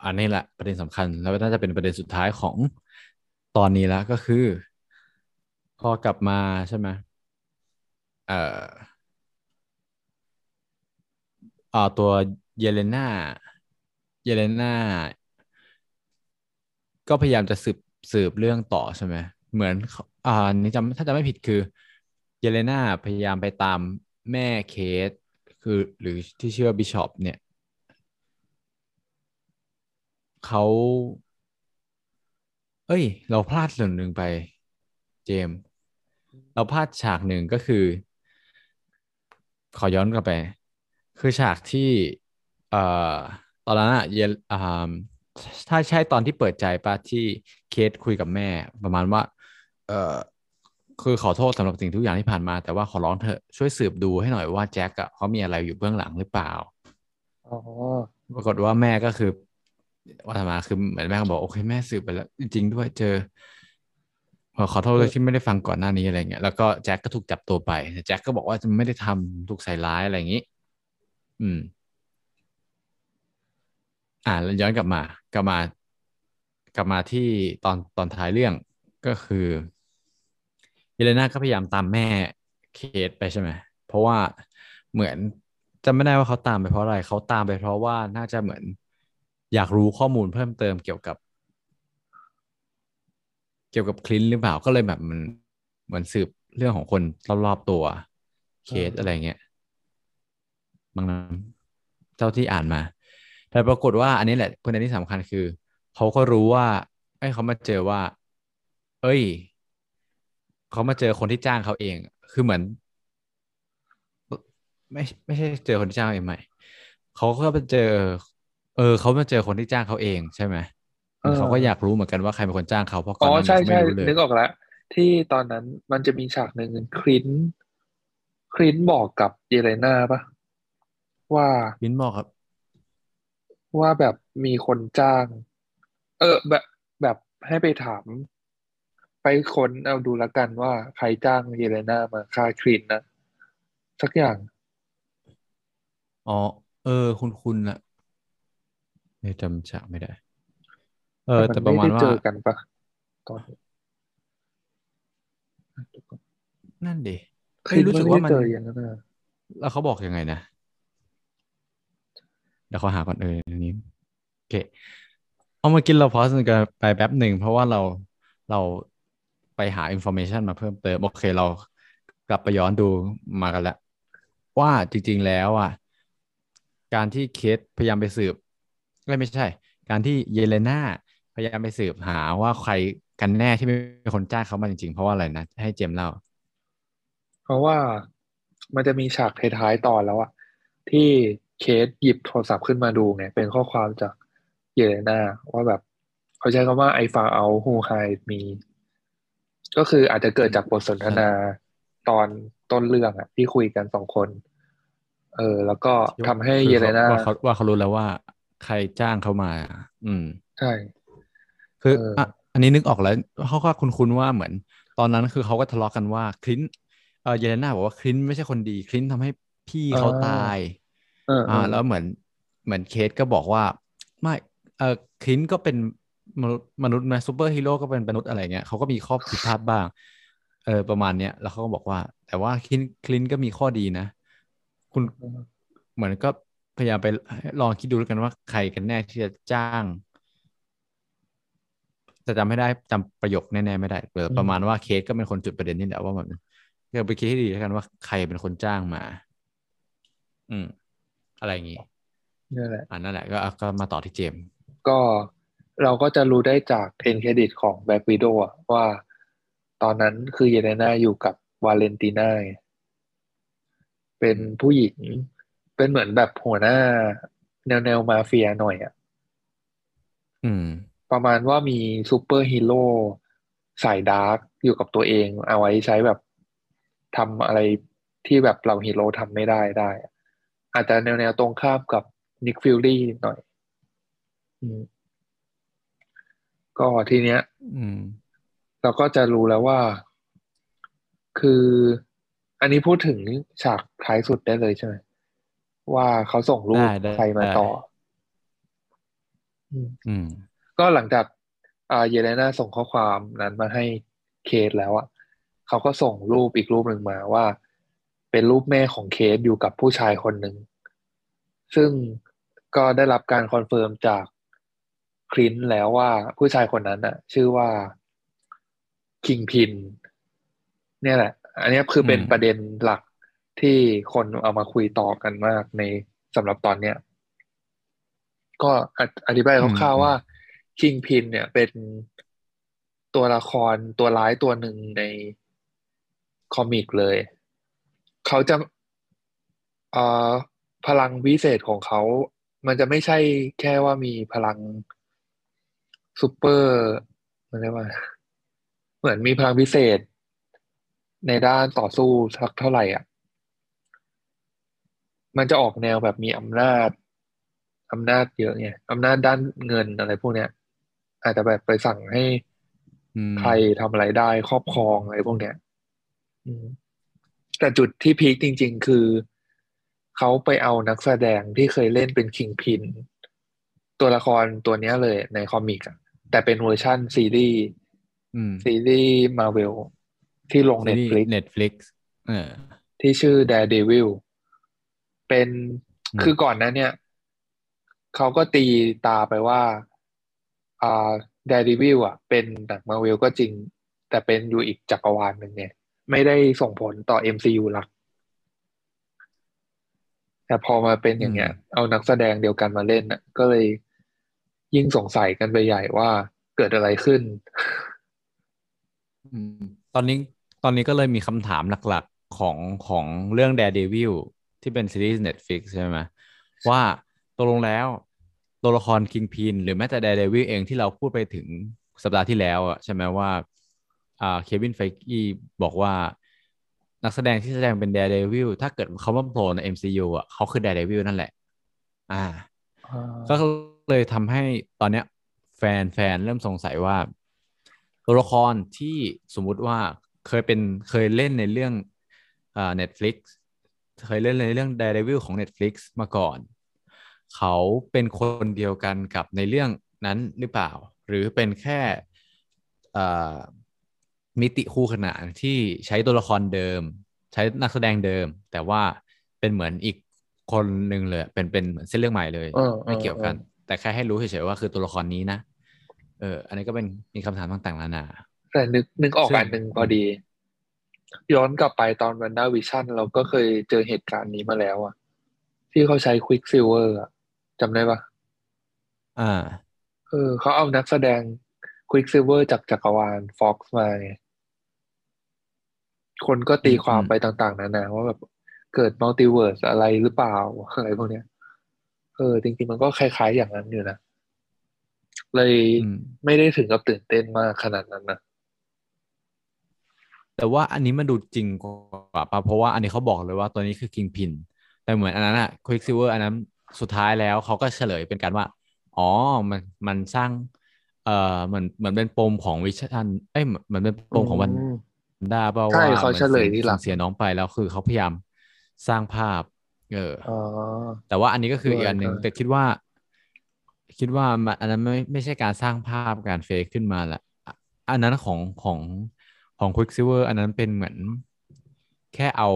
S1: อันนี้แหละประเด็นสำคัญ แล้วน่าจะเป็นประเด็นสุดท้ายของตอนนี้แล้วก็คือ พอกลับมาใช่ไหมเอ่ออ่าตัวเยเลนาเยเลนาก็พยายามจะสืบสืบเรื่องต่อใช่ไหมเหมือนเขาอ่านี่จำถ้าจำไม่ผิดคือ เยเลนาพยายามไปตามแม่เคส คือหรือที่เชื่อบิชอปเนี่ยเขาเอ้ย เราพลาดส่วนหนึ่งไปเจม เราพลาดฉากหนึ่งก็คือ ขอย้อนกลับไป คือฉากที่เอ่อตอนนั้นอะเยอ่าถ้าใช่ตอนที่เปิดใจปะที่เคสคุยกับแม่ ประมาณว่า เอ่อ คือขอโทษสำหรับสิ่งทุกอย่างที่ผ่านมา แต่ว่าขอร้องเถอะช่วยสืบดูให้หน่อยว่าแจ็คอะเขามีอะไรอยู่เบื้องหลังหรือเปล่า
S2: อ๋อ
S1: ปรากฏว่าแม่ก็คือว่าธรรมาคือเหมือนแม่ก็บอกโอเคแม่สืบไปแล้ว จริง ๆ ด้วยเจอขอขอโทษเลยที่ไม่ได้ฟังก่อนหน้านี้อะไรเงี้ยแล้วก็แจ็คก็ถูกจับตัวไปแต่แจ็คก็บอกว่าจะไม่ได้ทำถูกใส่ร้ายอะไรอย่างนี้ อืม อ่าแล้วย้อนกลับมา กลับมา กลับมาที่ตอนตอนท้ายเรื่องก็คือ เยเลนาก็พยายามตามแม่เคสไปใช่ไหมเพราะว่าเหมือนจำไม่ได้ว่าเขาตามไปเพราะอะไรเขาตามไปเพราะว่าน่าจะเหมือน อยากรู้ข้อมูลเพิ่มเติมเกี่ยวกับ เกี่ยวกับคลินหรือเปล่าก็เลยแบบมันเหมือนสืบเรื่องของคนรอบๆตัว เคสอะไรเงี้ยบางนั้นเจ้าที่อ่านมา แต่ปรากฏว่าอันนี้แหละประเด็นที่สำคัญคือ เขาก็รู้ว่าไอ้ยเขามาเจอว่า เอ้ย เขามาเจอคนที่จ้างเขาเอง คือเหมือน ไม่ไม่ใช่เจอคนที่จ้างเองใหม่เขาก็ไปเจอ เออเขามาเจอคนที่จ้างเขาเองใช่ไหม
S2: เออ
S1: เขาก็อยากรู้เหมือนกันว่าใครเป็นคนจ้างเขาเพราะก่
S2: อ๋
S1: อน
S2: อ
S1: หน้านี้
S2: ใช่
S1: เขาไม่
S2: ใช่
S1: รู้เลย
S2: นึกออกแล้วที่ตอนนั้นมันจะมีฉากหนึ่งคลินคลินบอกกับเยเลนาปะว่า
S1: วินบอกครับ
S2: ว่าแบบมีคนจ้าง เออแบบแบบให้ไปถาม ไปค้นเอาดูละกันว่าใครจ้างเยเลนามาฆ่าคลินนะ สักอย่าง
S1: อ๋อ เออ คุณคุณอะไม่จำฉากไม่ได้ เออ
S2: แต่
S1: แต่
S2: มัน
S1: ประ
S2: ไม่
S1: มาณ
S2: ได้
S1: ว่า
S2: เจอกันปะตอนนี้
S1: นั่นดิ
S2: ค
S1: เฮ้
S2: ลิ
S1: ย
S2: น
S1: รู้
S2: มัน
S1: สึก
S2: ไม่
S1: ว่า
S2: ได้
S1: มัน
S2: เจออย่างนั้นนะ
S1: แล้วเขาบอกยังไงนะเดี๋ยวขอหาก่อนเอออันนี้โอเค เอามากินเราพอสกันไปแป๊บหนึ่ง เพราะว่าเราเรา ไปหาอินโฟเมชันมาเพิ่มเติม โอเคเรากลับไปย้อนดูมากันแล้ว ว่าจริงๆแล้วอะ การที่เคสพยายามไปสืบไม่ไม่ใช่ การที่เยเลนาพยายามไปสืบหาว่าใครกันแน่ที่เป็นคนจ้างเขามาจริงๆ เพราะว่าอะไรนะ ให้เจมส์เล่า
S2: เพราะว่ามันจะมีฉากท้ายๆตอนแล้วอะที่เคสหยิบโทรศัพท์ขึ้นมาดูไงเป็นข้อความจากเยเลนาว่าแบบ เขาใช้คำว่า I found out who hired me ก็คืออาจจะเกิดจากบทสนทนาตอนต้นเรื่องอะที่คุยกันสองคน เออ แล้วก็ทำให้
S1: คือ
S2: Yelena
S1: ว่าเขาว่าเขารู้แล้วว่า ใครจ้างเขามา อืม
S2: ใช่
S1: คือ
S2: เอออ่
S1: อะอันนี้นึกออกแล้วเขาก็คุ้นๆว่าเหมือน ตอนนั้นคือเขาก็ทะเลาะกันว่า Clint เออ Yelena บอกว่า Clint ไม่ใช่คนดี Clint ทำให้พี่เขาตาย
S2: เออเอ
S1: อ่า
S2: อ
S1: แล้วเหมือนเหมือน Kate ก็บอกว่า ไม่เออ Clint ก็เป็น มนุษย์มนุษย์นะซูเปอร์ฮีโร่ก็เป็นมนุษย์อะไรเงี้ยเขาก็มีข้อผิดพลาดบ้าง เออประมาณเนี้ยแล้วเขาก็บอกว่า แต่ว่าคลินคลินต์ก็มีข้อดีนะ คุณเหมือนก็พยายามไปลองคิดดูแล้วกันว่าใครกันแน่ที่จะจ้างแต่จำไม่ได้จำประโยคแน่ๆไม่ได้เออประมาณว่าเคสก็เป็นคนจุดประเด็นนี่แหละว่าแบบก็ไปคิดให้ดีแล้วกันว่าใครเป็นคนจ้างมา อืม อะไรอย่างงี้
S2: นั่นแหละ
S1: อ่านั่นแหละก็ก็มาต่อที่เจมส์
S2: ก็ เราก็จะรู้ได้จาก end credit ของ Black Widow ว่าตอนนั้นคือ Yelena อยู่กับ Valentina เป็นผู้หญิง เป็นเหมือนแบบหัวหน้า แนวแนวมาเฟียหน่อยอะ
S1: อืม
S2: ประมาณว่ามีซูเปอร์ฮีโร่สาย dark อยู่กับตัวเอง เอาไว้ใช้แบบทำอะไรที่แบบเราฮีโร่ทำไม่ได้ได้ อาจจะแนวแนวตรงข้ามกับNick Fury หน่อย อืม ก็ทีเนี้ย
S1: อืม
S2: เราก็จะรู้แล้วว่า คืออันนี้พูดถึงฉากท้ายสุดได้เลยใช่ไหมว่าเขาส่งรูป
S1: ได้ได้
S2: ใครมา
S1: ได้
S2: ต่ออืม
S1: อืม
S2: ก็หลังจากอ่า Yelena ส่งข้อความนั้นมาให้ Kate แล้วอะเขาก็ส่งรูปอีกรูปหนึ่งมาว่า เป็นรูปแม่ของ Kate อยู่กับผู้ชายคนหนึ่ง ซึ่งก็ได้รับการ confirm จาก Clint แล้วว่าผู้ชายคนนั้นอะชื่อว่า Kingpin เนี่ยแหละ อันเนี้ยคือเป็น
S1: อืม
S2: ประเด็นหลักที่คนเอามาคุยต่อกันมากในสำหรับตอนเนี้ยก็ออธิบายคร่าวๆว่า Kingpin เนี่ยเป็นตัวละครตัวร้ายตัวหนึ่งในคอมิกเลย เขาจะเอ่อพลังวิเศษของเขา มันจะไม่ใช่แค่ว่ามีพลัง ซูเปอร์มันเรียกว่า เหมือนมีพลังพิเศษ ในด้านต่อสู้สักเท่าไหร่อะ มันจะออกแนวแบบมีอำนาจอำนาจเยอะไงอำนาจด้านเงินอะไรพวกเนี้ย อาจจะแบบไปสั่งให้
S1: อืม
S2: ใครทำอะไรได้ครอบครองอะไรพวกเนี้ยอืมแต่จุดที่ peak จริง ๆ คือ เขาไปเอานักแสดงที่เคยเล่นเป็น Kingpin ตัวละครตัวเนี้ยเลยใน comic อะแต่เป็นเวอร์ชั่นซีรีส์
S1: อืม
S2: ซีรีส์มาเวลที่ลง Netflix
S1: Netflix เออ
S2: ที่ชื่อ Daredevil เป็น
S1: อืม
S2: คือก่อนหน้านั้นเนี่ย เขาก็ตีตาไปว่าอ่า Daredevil อะ เป็นหนังมาเวลก็จริง แต่เป็นอยู่อีกจักรวาลหนึ่งเนี่ย ไม่ได้ส่งผลต่อ MCU หลัก แต่พอมาเป็นอย่างเงี้ย เอานักแสดงเดียวกันมาเล่นน่ะ ก็เลย ยิ่งสงสัยกันไปใหญ่ว่าเกิดอะไรขึ้น
S1: อืมตอนนี้ตอนนี้ก็เลยมีคำถามหลักๆของของเรื่อง Daredevil ที่เป็นซีรีส์ Netflix ใช่ไหมว่าตกลงแล้วตัวละคร Kingpin หรือแม้แต่ Daredevil เองที่เราพูดไปถึงสัปดาห์ที่แล้วอะใช่ไหมว่าอ่าเควินไฟกี้บอกว่านักแสดงที่แสดงเป็น Daredevil ถ้าเกิดเขามาโผล่ใน MCU อะเขาคือ Daredevil นั่นแหละ อ่า ก็ เลยทำให้ตอนเนี้ย แฟนแฟนเริ่มสงสัยว่า ตัวละครที่สมมุติว่าเคยเป็นเคยเล่นในเรื่องอ่า Netflix เคยเล่นในเรื่อง Daredevil ของ Netflix มาก่อน เขาเป็นคนเดียวกันกับในเรื่องนั้นหรือเปล่า หรือเป็นแค่อ่ามิติคู่ขนานที่ใช้ตัวละครเดิม ใช้นักแสดงเดิม แต่ว่าเป็นเหมือนอีกคนหนึ่งเลย เป็นเป็นเหมือนเส้นเรื่องใหม่เลย
S2: เออเออ
S1: ไม่เกี่ยวกัน
S2: เออ
S1: แต่แค่ให้รู้เฉยๆว่าคือตัวละครนี้นะเออ อันนี้ก็เป็นมีคำถามต่างๆนานา
S2: แต่นึกนึกออก
S1: ซึ่ง
S2: อันหนึ่งพอดี ย้อนกลับไปตอน WandaVision เราก็เคยเจอเหตุการณ์นี้มาแล้วอะที่เขาใช้ Quicksilver อะจำได้ปะ
S1: อ่า
S2: เออเขาเอานักแสดง Quicksilver จากจักรวาล Fox มาไงคนก็ตีความ
S1: อืม
S2: ไปต่างๆนานาว่าแบบเกิด multiverse อะไรหรือเปล่าอะไรพวกเนี้ยเออจริงๆมันก็คล้ายๆอย่างนั้นอยู่นะเลย
S1: อืม
S2: ไม่ได้ถึงกับตื่นเต้นมากขนาดนั้นนะ
S1: แต่ว่าอันนี้มันดูจริงกว่าปะเพราะว่าอันนี้เขาบอกเลยว่าตัวนี้คือ Kingpin แต่เหมือนอันนั้นอะ Quicksilver อันนั้นสุดท้ายแล้วเขาก็เฉลยเป็นการว่า อ๋อมันมันสร้าง เอ่อเหมือนเหมือนเป็นปมของวิชันเอ้ยเหมือนเหมือนเป็นปมของวัน
S2: อืม
S1: ด้าเปล่า
S2: ใช่
S1: ว่า
S2: เขา
S1: หมือน
S2: เฉลย
S1: สูญ
S2: ทีหลัง
S1: สูญเสียน้องไปแล้วคือเขาพยายามสร้างภาพ เออ
S2: อ๋อ
S1: แต่ว่าอันนี้ก็คือ
S2: ด้วย
S1: อีกอันหนึ่ง
S2: ด้วย
S1: แต่คิดว่า คิดว่ามันอันนั้นไม่ไม่ใช่การสร้างภาพการเฟกขึ้นมาละอะอันนั้นของของของ Quicksilver อันนั้นเป็นเหมือนแค่เอา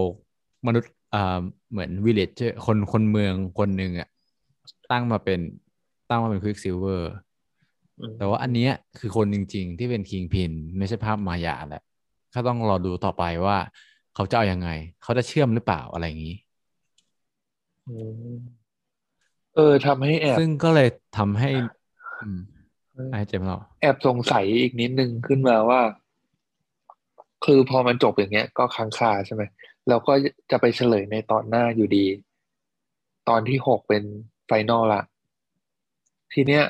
S1: มนุษย์อ่าเหมือนวิลเลจคนคนเมืองคนหนึ่งอะตั้งมาเป็นตั้งมาเป็น Quicksilver
S2: อืม
S1: แต่ว่าอันเนี้ยคือคนจริง ๆ ที่เป็นคิงพิน ไม่ใช่ภาพมายาแหละก็ต้องรอดูต่อไปว่า เขาจะเอายังไง เขาจะเชื่อมหรือเปล่าอะไรอย่างนี้
S2: อืม เออทำให้แอบ
S1: ซึ่งก็เลยทำให้อืม
S2: เออ
S1: ไอ้เจมส์เรา
S2: แอบสงสัยอีกนิดนึงขึ้นมาว่า คือพอมันจบอย่างเงี้ย ก็ค้างคาใช่ไหมแล้วก็จะไปเฉลยในตอนหน้าอยู่ดี ตอนที่หกเป็นไฟนอลละทีเนี้ย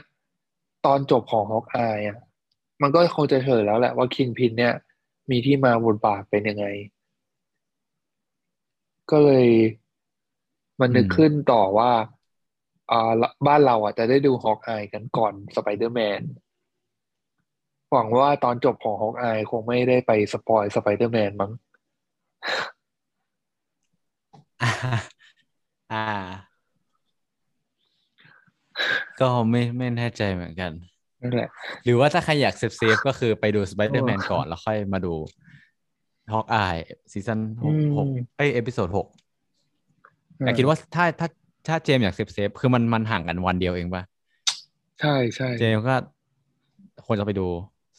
S2: ตอนจบของ Hawkeye อะ มันก็คงจะเฉลยแล้วแหละว่า Kingpin เนี่ย มีที่มาบทบาทเป็นยังไง ก็เลย มันนึก
S1: อืม
S2: ขึ้นต่อว่าอ่าบ้านเราอะจะได้ดู Hawkeye กันก่อนสไปเดอร์แมนหวังว่าตอนจบของ Hawkeye คงไม่ได้ไป spoil Spider-Man มั้ง
S1: อ่าอ่าก็ไม่ไม่แน่ใจเหมือนกัน
S2: นั่นแหละ
S1: หรือว่าถ้าใครอยาก safe safe ก็คือไปดู Spider-Man
S2: โอ้
S1: ก่อนแล้วค่อยมาดู Hawkeye season หก
S2: อืม
S1: หกเอ้ย episode หก
S2: อ่า
S1: แต่คิดว่าถ้าถ้าถ้าเจมส์อยาก safe safe คือมันมันห่างกันวันเดียวเองป่ะ
S2: ใช่ใช่
S1: เจมส์ก็ควรจะไปดู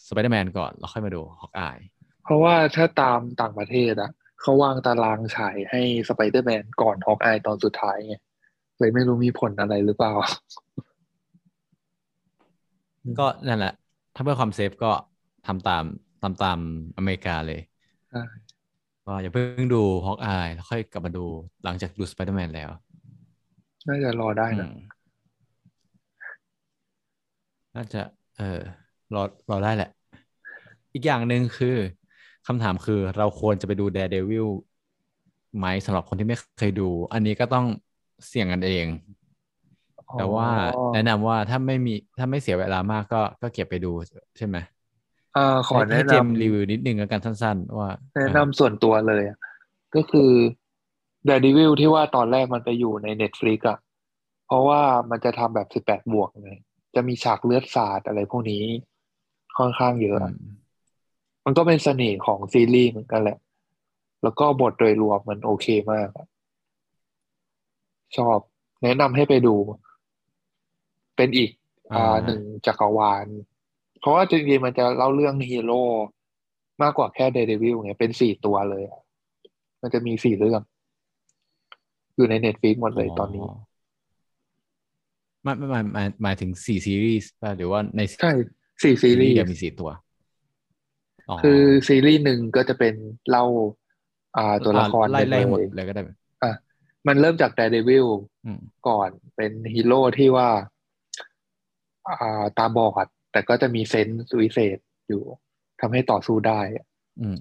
S1: Spider-Man ก่อน แล้วค่อยมาดู Hawkeye
S2: เพราะว่าถ้าตามต่างประเทศอะเขาวางตารางฉายให้สไปเดอร์แมนก่อน Hawkeye ตอนสุดท้ายไงเลยไม่รู้มีผลอะไรหรือเปล่า
S1: ก็นั่นแหละ ถ้าเพื่อความ safe ก็ทำตามตามตามอเมริกาเลย
S2: ใช่
S1: ก็อย่าเพิ่งดู Hawkeye แล้วค่อยกลับมาดูหลังจากดู Spider-Man แล้ว
S2: น่าจะรอได้นะ
S1: อืมน่าจะ เออรอรอได้แหละ อีกอย่างหนึ่งคือคำถามคือเราควรจะไปดู Daredevil ไหมสำหรับคนที่ไม่เคยดู อันนี้ก็ต้องเสี่ยงกันเอง แต่ว่า
S2: อ๋อ
S1: แนะนำว่าถ้าไม่มีถ้าไม่เสียเวลามากก็ก็เก็บไปดูใช่ไหม
S2: อ่าขอ
S1: ให้
S2: แนะ
S1: ให้เจมส์
S2: นำ
S1: รีวิวนิดนึงแล้วกันสั้นๆ ว่า
S2: แนะนำส่วนตัวเลยอะก็คือ Daredevil ที่ว่าตอนแรกมันไปอยู่ใน Netflix อะเพราะว่ามันจะทำแบบสิบแปดบวกไงจะมีฉากเลือดสาดอะไรพวกนี้ค่อนข้างเย
S1: เอ
S2: อะ
S1: อ
S2: อะ มันก็เป็นเสน่ห์ของซีรีส์เหมือนกันแหละ แล้วก็บทโดยรวมมันโอเคมากอะชอบแนะนำให้ไปดู เป็นอีกอ่า
S1: อ่า
S2: หนึ่งจักรวาลเพ ราะว่าจริงๆมันจะเล่าเรื่องฮีโร่มากกว่าแค่เด e วิลไงเป็นสี่ตัวเลยอะมันจะมีสี่เรื่อง อยู่ใน Netflix หมดเลยตอนนี้
S1: ไม่ไม่หมายหมายหมายถึงสี่ซีรีส์ป่ะหรือว่าใน
S2: ใช่สี่ซีรีส์
S1: เดียวมีสี่ตัวอ๋อ
S2: คือซีรีส์หนึ่งก็จะเป็นเล่า อ่าตัวละคร
S1: ไล่ไล่หมด
S2: เลย
S1: เลยก็ได้
S2: อะมันเริ่มจากเด e วิล
S1: อืม
S2: ก่อนเป็นฮีโร่ที่ว่า อ่าตาบอด แต่ก็จะมี sense วิเศษอยู่ทำให้ต่อสู้ได้
S1: อืม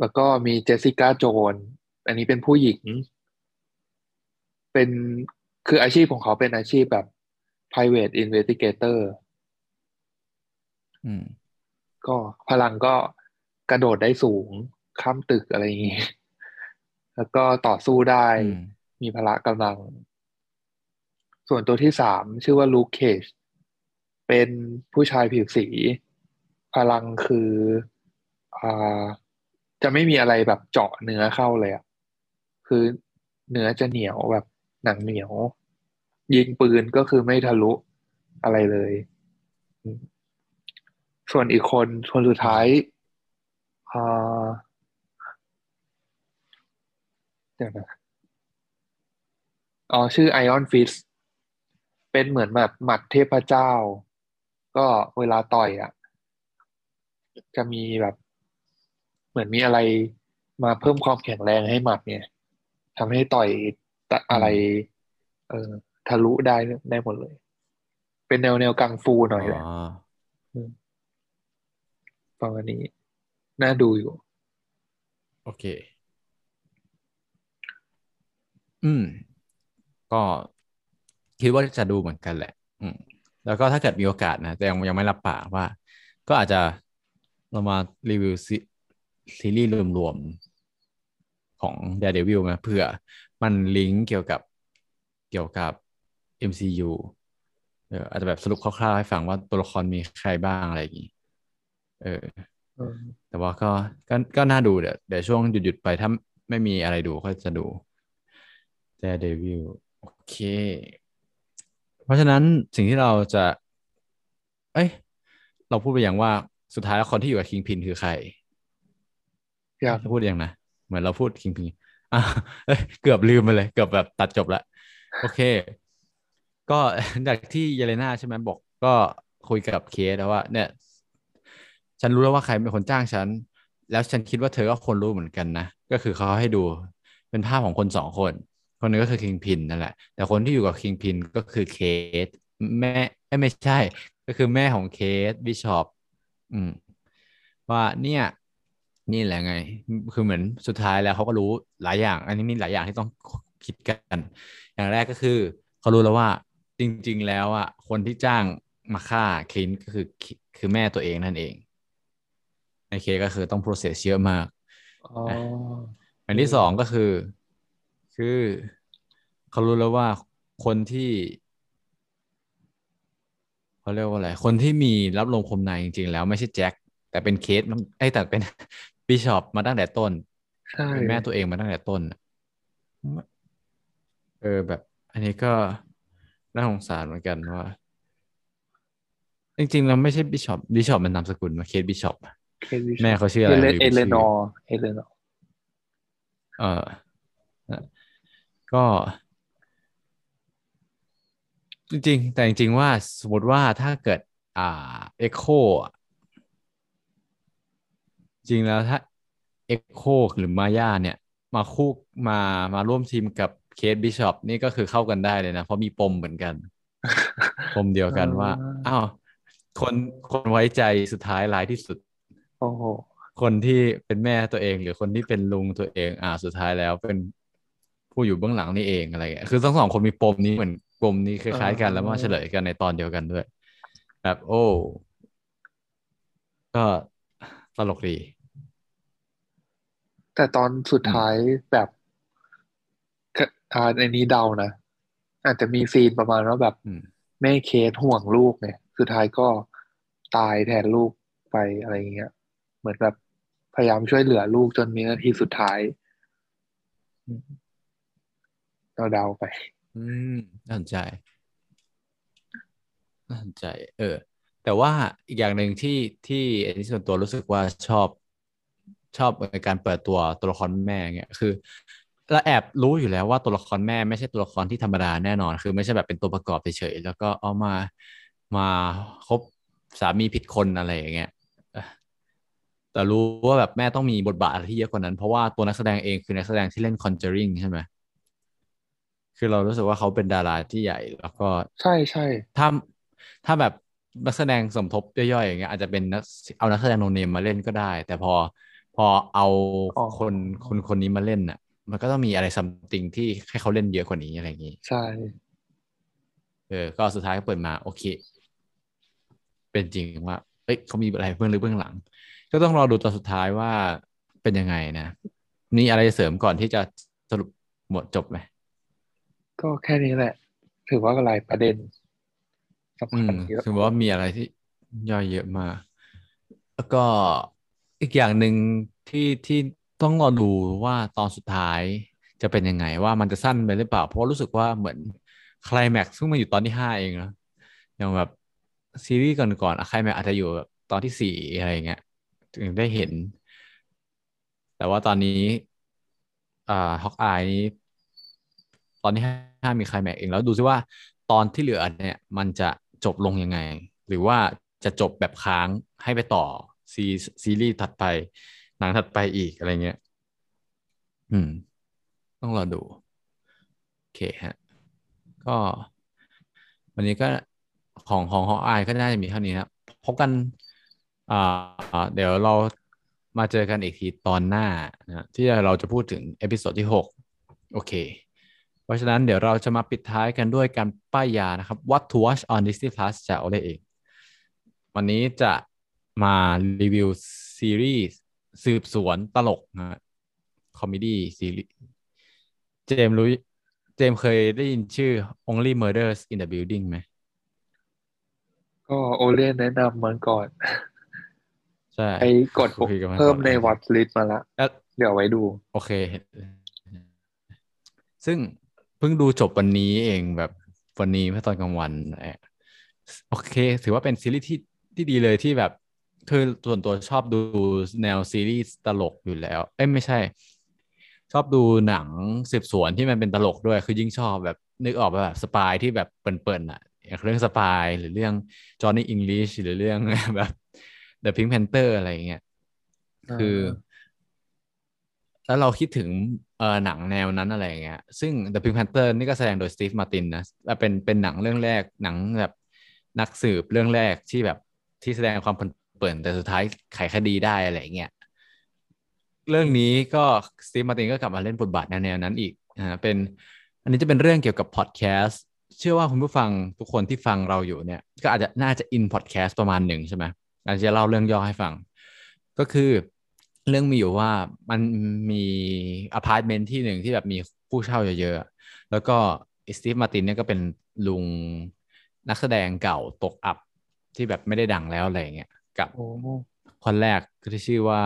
S2: แล้วก็มีเจสสิก้าโจน อันนี้เป็นผู้หญิง เป็นคืออาชีพของเขาเป็นอาชีพแบบ private investigator
S1: อืม
S2: ก็พลังก็กระโดดได้สูง ข้ามตึกอะไรอย่างงี้ แล้วก็ต่อสู้ได้
S1: อืม
S2: มีพละกำลัง ส่วนตัวที่สามชื่อว่าลูคเคจ เป็นผู้ชายผิวสี พลังคืออ่าจะไม่มีอะไรแบบเจาะเนื้อเข้าเลยอะคือเนื้อจะเหนียวแบบหนังเหนียว ยิงปืนก็คือไม่ทะลุอะไรเลย ส่วนอีกคนคนสุดท้ายอ่าเดี๋ยวนะอ๋อชื่อไอออนฟิสเป็นเหมือนแบบหมัดเทพเจ้า ก็เวลาต่อยอะ จะมีแบบ เหมือนมีอะไรมาเพิ่มความแข็งแรงให้หมัดเนี่ยทำให้ต่อยตะอะไร เออทะลุได้ได้หมดเลย เป็นแนวแนวกังฟูหน่อยแหละ
S1: อ๋อ
S2: ประมาณนี้ น่าดูอยู่
S1: โอเค อืม ก็คิดว่าจะดูเหมือนกันแหละ อืม แล้วก็ถ้าเกิดมีโอกาสนะแต่ยังยังไม่รับปากว่า ก็อาจจะเรามารีวิวซีซีรีส์รวมๆของ Daredevil มาเผื่อมันลิงก์เกี่ยวกับเกี่ยวกับ MCU เอออาจจะแบบสรุปคร่าวๆให้ฟังว่าตัวละครมีใครบ้างอะไรอย่างนี้ เออ แต่ว่าก็ก็ก็น่าดูเดี๋ยวเดี๋ยวช่วงหยุดหยุดไปถ้าไม่มีอะไรดูก็จะดู Daredevil โอเค เพราะฉะนั้นสิ่งที่เราจะ เอ้ย เราพูดไปอย่างว่าสุดท้ายแล้วคนที่อยู่กับคิงพินคือใคร
S2: อยาก
S1: จะพูดยังนะ เหมือนเราพูดคิงพินอะเอ้ยเกือบลืมไปเลย เกือบแบบตัดจบละโอเค ก็จากที่เยเลนาใช่ไหมบอก ก็คุยกับเคสแล้วว่า เนี่ย ฉันรู้แล้วว่าใครเป็นคนจ้างฉัน แล้วฉันคิดว่าเธอก็ควรรู้เหมือนกันนะ ก็คือเขาให้ดูเป็นภาพของคนสองคน คนหนึงก็คือคิงพินนั่นแหละ แต่คนที่อยู่กับคิงพินก็คือเคสแม่เอ้ยไม่ใช่ ก็คือแม่ของเคสบิชอปอืมว่าเนี่ยนี่แหละไง คือเหมือนสุดท้ายแล้วเขาก็รู้หลายอย่าง อันนี้มีหลายอย่างที่ต้องคิดกัน อย่างแรกก็คือเขารู้แล้วว่าจริง ๆ แล้วอะคนที่จ้างมาฆ่าคลินก็คือคือแม่ตัวเองนั่นเองในเคก็คือต้อง process เยอะมาก
S2: อ๋อ
S1: อันที่สองก็คือ คือเขารู้แล้วว่าคนที่เขาเรียกว่าอะไร คนที่มีรับลมคมในจริง ๆ แล้วไม่ใช่แจ็คแต่เป็นเคสไอ้ยแต่เป็นบิชอปมาตั้งแต่ต้น
S2: ใช่
S1: เป็นแม่ตัวเองมาตั้งแต่ต้นน่ะเออแบบ อันนี้ก็น่าสงสารเหมือนกันว่า จริงๆเราไม่ใช่บิชอปบิชอปมันนามสกุลมาเคสบิชอป
S2: เคสวิช
S1: แม่เขาชื่ออะไร
S2: เอเล
S1: ลืม
S2: เอเล
S1: ชื่
S2: นอร์เอเลนอร์
S1: เออนะ ก็ จริงๆ แต่จริงๆว่าสมมติว่าถ้าเกิด อ่า Echo จริงแล้วถ้า Echo หรือมาย่าเนี่ย มาคู่มามาร่วมทีมกับ Kate Bishop นี่ก็คือเข้ากันได้เลยนะ เพราะมีปมเหมือนกัน ปมเดียวกันว่า อ้าว คนคนไว้ใจสุดท้ายร้ายที่สุด
S2: โอ้โห
S1: คนที่เป็นแม่ตัวเอง หรือคนที่เป็นลุงตัวเอง อ่าสุดท้ายแล้วเป็น ผู้อยู่เบื้องหลังนี่เองอะไรเงี้ยคือทั้งสองคนมีปมนี้เหมือนปมนี้คล้ายๆกันแล้วมาเฉลยกันในตอนเดียวกันด้วย แบบ โอ้ ก็ตลกดี
S2: แต่ตอนสุด
S1: อืม
S2: ท้ายแบบกะอ่าในนี้เดานะอาจจะมีซีนประมาณว่าแบบ
S1: อืม
S2: แม่เคสห่วงลูกเนี่ยสุดท้ายก็ตายแทนลูกไปอะไรอย่างเงี้ย เหมือนแบบพยายามช่วยเหลือลูกจนมีนาทีสุดท้ายอืม เราเดาไป
S1: อืมน่าสนใจน่าสนใจ เออ แต่ว่าอีกอย่างหนึ่งที่ที่อันนี้ส่วนตัวรู้สึกว่าชอบชอบในการเปิดตัวตัวละครแม่เงี้ยคือเราแอบรู้อยู่แล้วว่าตัวละครแม่ไม่ใช่ตัวละครที่ธรรมดาแน่นอน คือไม่ใช่แบบเป็นตัวประกอบเฉยๆแล้วก็เอามามาคบสามีผิดคนอะไรอย่างเงี้ยแต่รู้ว่าแบบแม่ต้องมีบทบาทอะไรที่เยอะกว่านั้น เพราะว่าตัวนักแสดงเองคือนักแสดงที่เล่น Conjuring ใช่ไหม คือเรารู้สึกว่าเขาเป็นดาราที่ใหญ่แล้วก็
S2: ใช่ใช่
S1: ถ้าถ้าแบบนักแสดงสมทบย่อยๆอย่างเงี้ยอาจจะเป็นนักเอานักแสดงโนเนมมาเล่นก็ได้ แต่พอพอเอา
S2: อ๋อ
S1: คนคนคนนี้มาเล่นน่ะ มันก็ต้องมีอะไรซัมติงที่ให้เขาเล่นเยอะกว่านี้อะไรอย่างงี้
S2: ใช่
S1: เออ ก็สุดท้ายก็เปิดมา โอเค เป็นจริงว่าเอ้ยเขามีอะไรเบื้องลึกเบื้องหลัง ก็ต้องรอดูตอนสุดท้ายว่าเป็นยังไงนะมีอะไรจะเสริมก่อนที่จะสรุปหมดจบไหม
S2: ก็แค่นี้แหละ ถือว่าอะไรประเด็นสำ
S1: อื
S2: คั
S1: ม
S2: ญเยอะ
S1: คือว่ามีอะไรที่ย่อยเยอะมากแล้วก็อีกอย่างหนึ่งที่ที่ต้องรอดูว่าตอนสุดท้ายจะเป็นยังไงว่ามันจะสั้นไปหรือเปล่า เพราะรู้สึกว่าเหมือนไคลแม็กซ์เพิ่งมาอยู่ตอนที่ห้าเองนะอย่างแบบซีรีส์ก่อนๆอะไคลแม็กซ์อาจจะอยู่แบบตอนที่สี่อะไรอย่างเงี้ยถึงได้เห็น แต่ว่าตอนนี้อ่าฮอกอายนี้ต อนที่ห้ามีไคลแม็กเองแล้วดูซิว่าตอนที่เหลือเนี่ยมันจะจบลงยังไง หรือว่าจะจบแบบค้างให้ไปต่อซีซีรีส์ถัดไป หนังถัดไปอีกอะไรเงี้ย อืม ต้องรอดู โอเคฮะ ก็ วันนี้ก็ของของฮอกอก็น่าจะมีเท่านี้นะพบกันอ่าเดี๋ยวเรามาเจอกันอีกทีตอนหน้านะที่เราจะพูดถึงเอพิโซดที่หกโอเค เพราะฉะนั้นเดี๋ยวเราจะมาปิดท้ายกันด้วยการป้ายยานะครับ What to watch on Disney Plus จากโอเลเอง วันนี้จะมารีวิวซีรีส์สืบสวนตลกนะ comedy ซีรีส์เจมส์รู้เจมส์เคยได้ยินชื่อ Only Murders in the Building ไหม
S2: ก็โอเล่นแนะนำมันก่อน
S1: ใช่
S2: ไอ้กด
S1: คุยกันมา
S2: เพิ่ม
S1: ก่อน
S2: ใน watchlist มาละ
S1: แล้ว
S2: เดี๋ยวไว้ดู
S1: โอเค ซึ่งเพิ่งดูจบวันนี้เองแบบวันนี้เมื่อตอนกลางวันเอ่อโอเค ถือว่าเป็นซีรีส์ที่ที่ดีเลยที่แบบคือส่วนตัวชอบดูแนวซีรีส์ตลกอยู่แล้ว เอ้ยไม่ใช่ ชอบดูหนังสืบสวนที่มันเป็นตลกด้วย คือยิ่งชอบแบบนึกออกป่ะแบบสปายที่แบบเปิ่นๆอะอย่างเรื่องสปายหรือเรื่องจอห์นนี่อังกฤษหรือเรื่องแบบ The Pink Panther อะไรอย่างเงี้ยคือ แล้วเราคิดถึง เออหนังแนวนั้นอะไรเงี้ยซึ่ง The Pink Panther นี่ก็แสดงโดยสตีฟมาร์ตินนะเป็นเป็นหนังเรื่องแรกหนังแบบนักสืบเรื่องแรกที่แบบที่แสดงความเปิ่นแต่สุดท้ายไขคดีได้อะไรเงี้ยเรื่องนี้ก็ Steve Martin ก็กลับมาเล่นบทบาทแนวนั้นอีกอ่าเป็นอันนี้จะเป็นเรื่องเกี่ยวกับพอดแคสต์เชื่อว่าคุณผู้ฟังทุกคนที่ฟังเราอยู่เนี่ย ก็อาจจะน่าจะอินพอดแคสต์ประมาณหนึ่งใช่ไหมอาจจะเล่าเรื่องย่อให้ฟัง ก็คือ เรื่องมีอยู่ว่ามันมีอพาร์ตเมนต์ที่หนึ่งที่แบบมีผู้เช่าเยอะๆ แล้วก็ Steve Martin เนี่ยก็เป็นลุงนักแสดงเก่าตกอับที่แบบไม่ได้ดังแล้วอะไรอย่างเงี้ยกับ
S2: โอ้
S1: คนแรกที่ชื่อว่า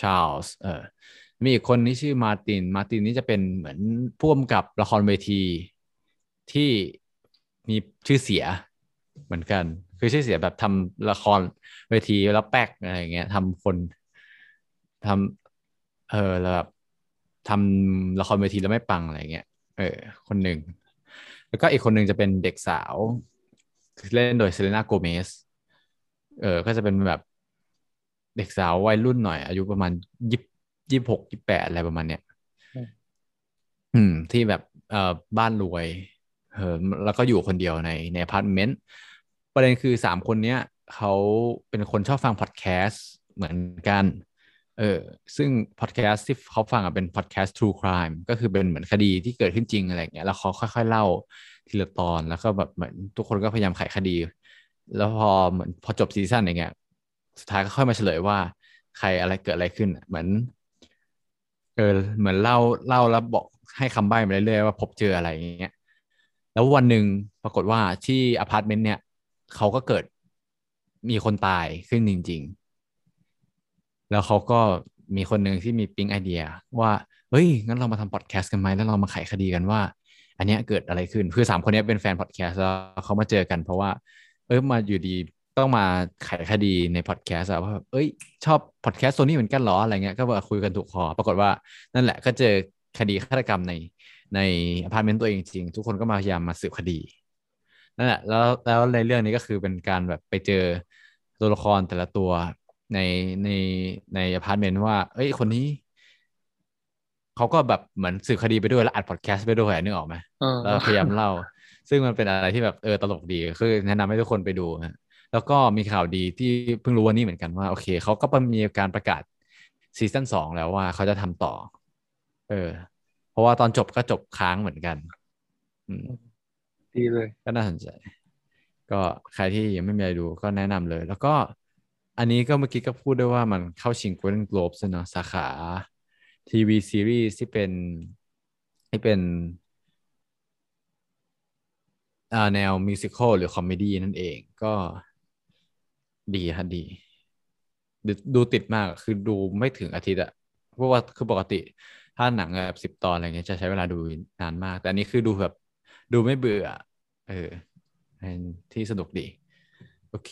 S1: ชาร์ลส์เออมีอีกคนที่ชื่อ Martin Martin นี่จะเป็นเหมือนผู้กำกับละครเวทีที่มีชื่อเสียเหมือนกัน คือชื่อเสียแบบทำละครเวทีแล้วแป๊กอะไรอย่างเงี้ยทำคน ทำเออแล้วแบบทำละครเวทีแล้วไม่ปังอะไรเงี้ย เออ คนหนึ่ง แล้วก็อีกคนหนึ่งจะเป็นเด็กสาว เล่นโดย Selena Gomez เออ ก็จะเป็นแบบเด็กสาววัยรุ่นหน่อย อายุประมาณยี่ยี่หกยี่แปดอะไรประมาณเนี้ย อืม ที่แบบเอ่อบ้านรวย เออ แล้วก็อยู่คนเดียวในในอพาร์ตเมนต์ ประเด็นคือสามคนเนี้ยเขาเป็นคนชอบฟังพอดแคสต์เหมือนกัน เออซึ่งพอดแคสต์ที่เขาฟังอะเป็นพอดแคสต์ True Crime ก็คือเป็นเหมือนคดีที่เกิดขึ้นจริงอะไรเงี้ยแล้วเขาค่อย ๆ เล่าทีละตอนแล้วก็แบบเหมือนทุกคนก็พยายามไขคดี แล้วพอเหมือนพอจบซีซั่นอย่างเงี้ยสุดท้ายก็ค่อยมาเฉลยว่าใครอะไรเกิดอะไรขึ้นเหมือนเออเหมือนเล่าเล่าแล้วบอกให้คำใบ้มาเรื่อยๆว่าพบเจออะไรอย่างเงี้ยแล้ววันหนึ่งปรากฏว่าที่อพาร์ตเมนต์เนี่ยเขาก็เกิดมีคนตายขึ้นจริง ๆ แล้วเขาก็มีคนหนึ่งที่มีปิ๊งไอเดีย ว่าเฮ้ยงั้นเรามาทำพอดแคสต์กันไหมแล้วเรามาไขคดีกันว่า อันเนี้ยเกิดอะไรขึ้นคือสามคนนี้เป็นแฟนพอดแคสต์แล้วเขามาเจอกัน เพราะว่า เออมาอยู่ดีต้องมาไขคดีในพอดแคสต์ว่าเอ้ย ชอบพอดแคสต์โชว์นี้เหมือนกันหรออะไรเงี้ยก็มาคุยกันถูกคอ ปรากฏว่านั่นแหละก็เจอคดีฆาตกรรมในในอพาร์ตเมนต์ตัวเองจริง ทุกคนก็มาพยายามมาสืบคดีนั่นแหละแล้วแล้วในเรื่องนี้ก็คือเป็นการแบบไปเจอตัวละครแต่ละตัว ในในในอพาร์ตเมนต์ว่า เอ้ยคนนี้เขาก็แบบเหมือนสืบคดีไปด้วยแล้วอัดพอดแคสต์ไปด้วยนึกออกไหม
S2: เออ
S1: แล้วพยายามเล่า ซึ่งมันเป็นอะไรที่แบบเออตลกดีคือแนะนำให้ทุกคนไปดูฮะแล้วก็มีข่าวดีที่เพิ่งรู้วันนี้เหมือนกันว่า โอเคเขาก็มีการประกาศซีซั่นสองแล้วว่าเขาจะทำต่อ เออ เพราะว่าตอนจบก็จบค้างเหมือนกันอืม
S2: ดีเลย
S1: ก็น่าสนใจ ก็ใครที่ยังไม่มีอะไรดูก็แนะนำเลย แล้วก็ อันนี้ก็เมื่อกี้ก็พูดด้วยว่ามันเข้าชิง Golden Globes เนอะสาขาทีวีซีรีส์ที่เป็นที่เป็นแนว musical หรือ comedy นั่นเองก็ดีฮะดีดูดูติดมากคือดูไม่ถึงอาทิตย์อะเพราะว่าคือปกติ ถ้าหนังแบบสิบตอนอะไรเงี้ยจะใช้เวลาดูนานมาก แต่อันนี้คือดูแบบดูไม่เบื่อ เออเป็นที่สนุกดี โอเค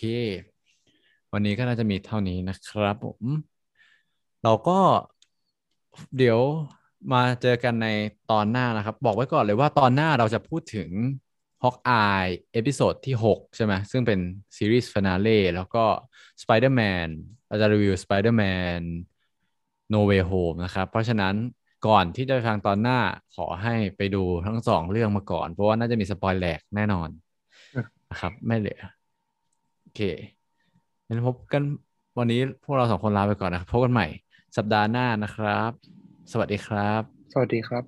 S1: วันนี้ก็น่าจะมีเท่านี้นะครับผมเราก็เดี๋ยวมาเจอกันในตอนหน้านะครับ บอกไว้ก่อนเลยว่าตอนหน้าเราจะพูดถึง Hawkeye episode ที่ 6 ใช่ไหมซึ่งเป็น series finale แล้วก็ Spider-Man เราจะรีวิว Spider-Man No Way Home นะครับ เพราะฉะนั้นก่อนที่จะไปฟังตอนหน้าขอให้ไปดูทั้งสองเรื่องมาก่อน เพราะว่าน่าจะมี spoil แหลกแน่นอนนะครับ ไม่เหลือ โอเค งั้นพบกันวันนี้พวกเราสองคนลาไปก่อนนะครับพบกันใหม่สัปดาห์หน้านะครับ สวัสดีครับ
S2: สวัสดีครับ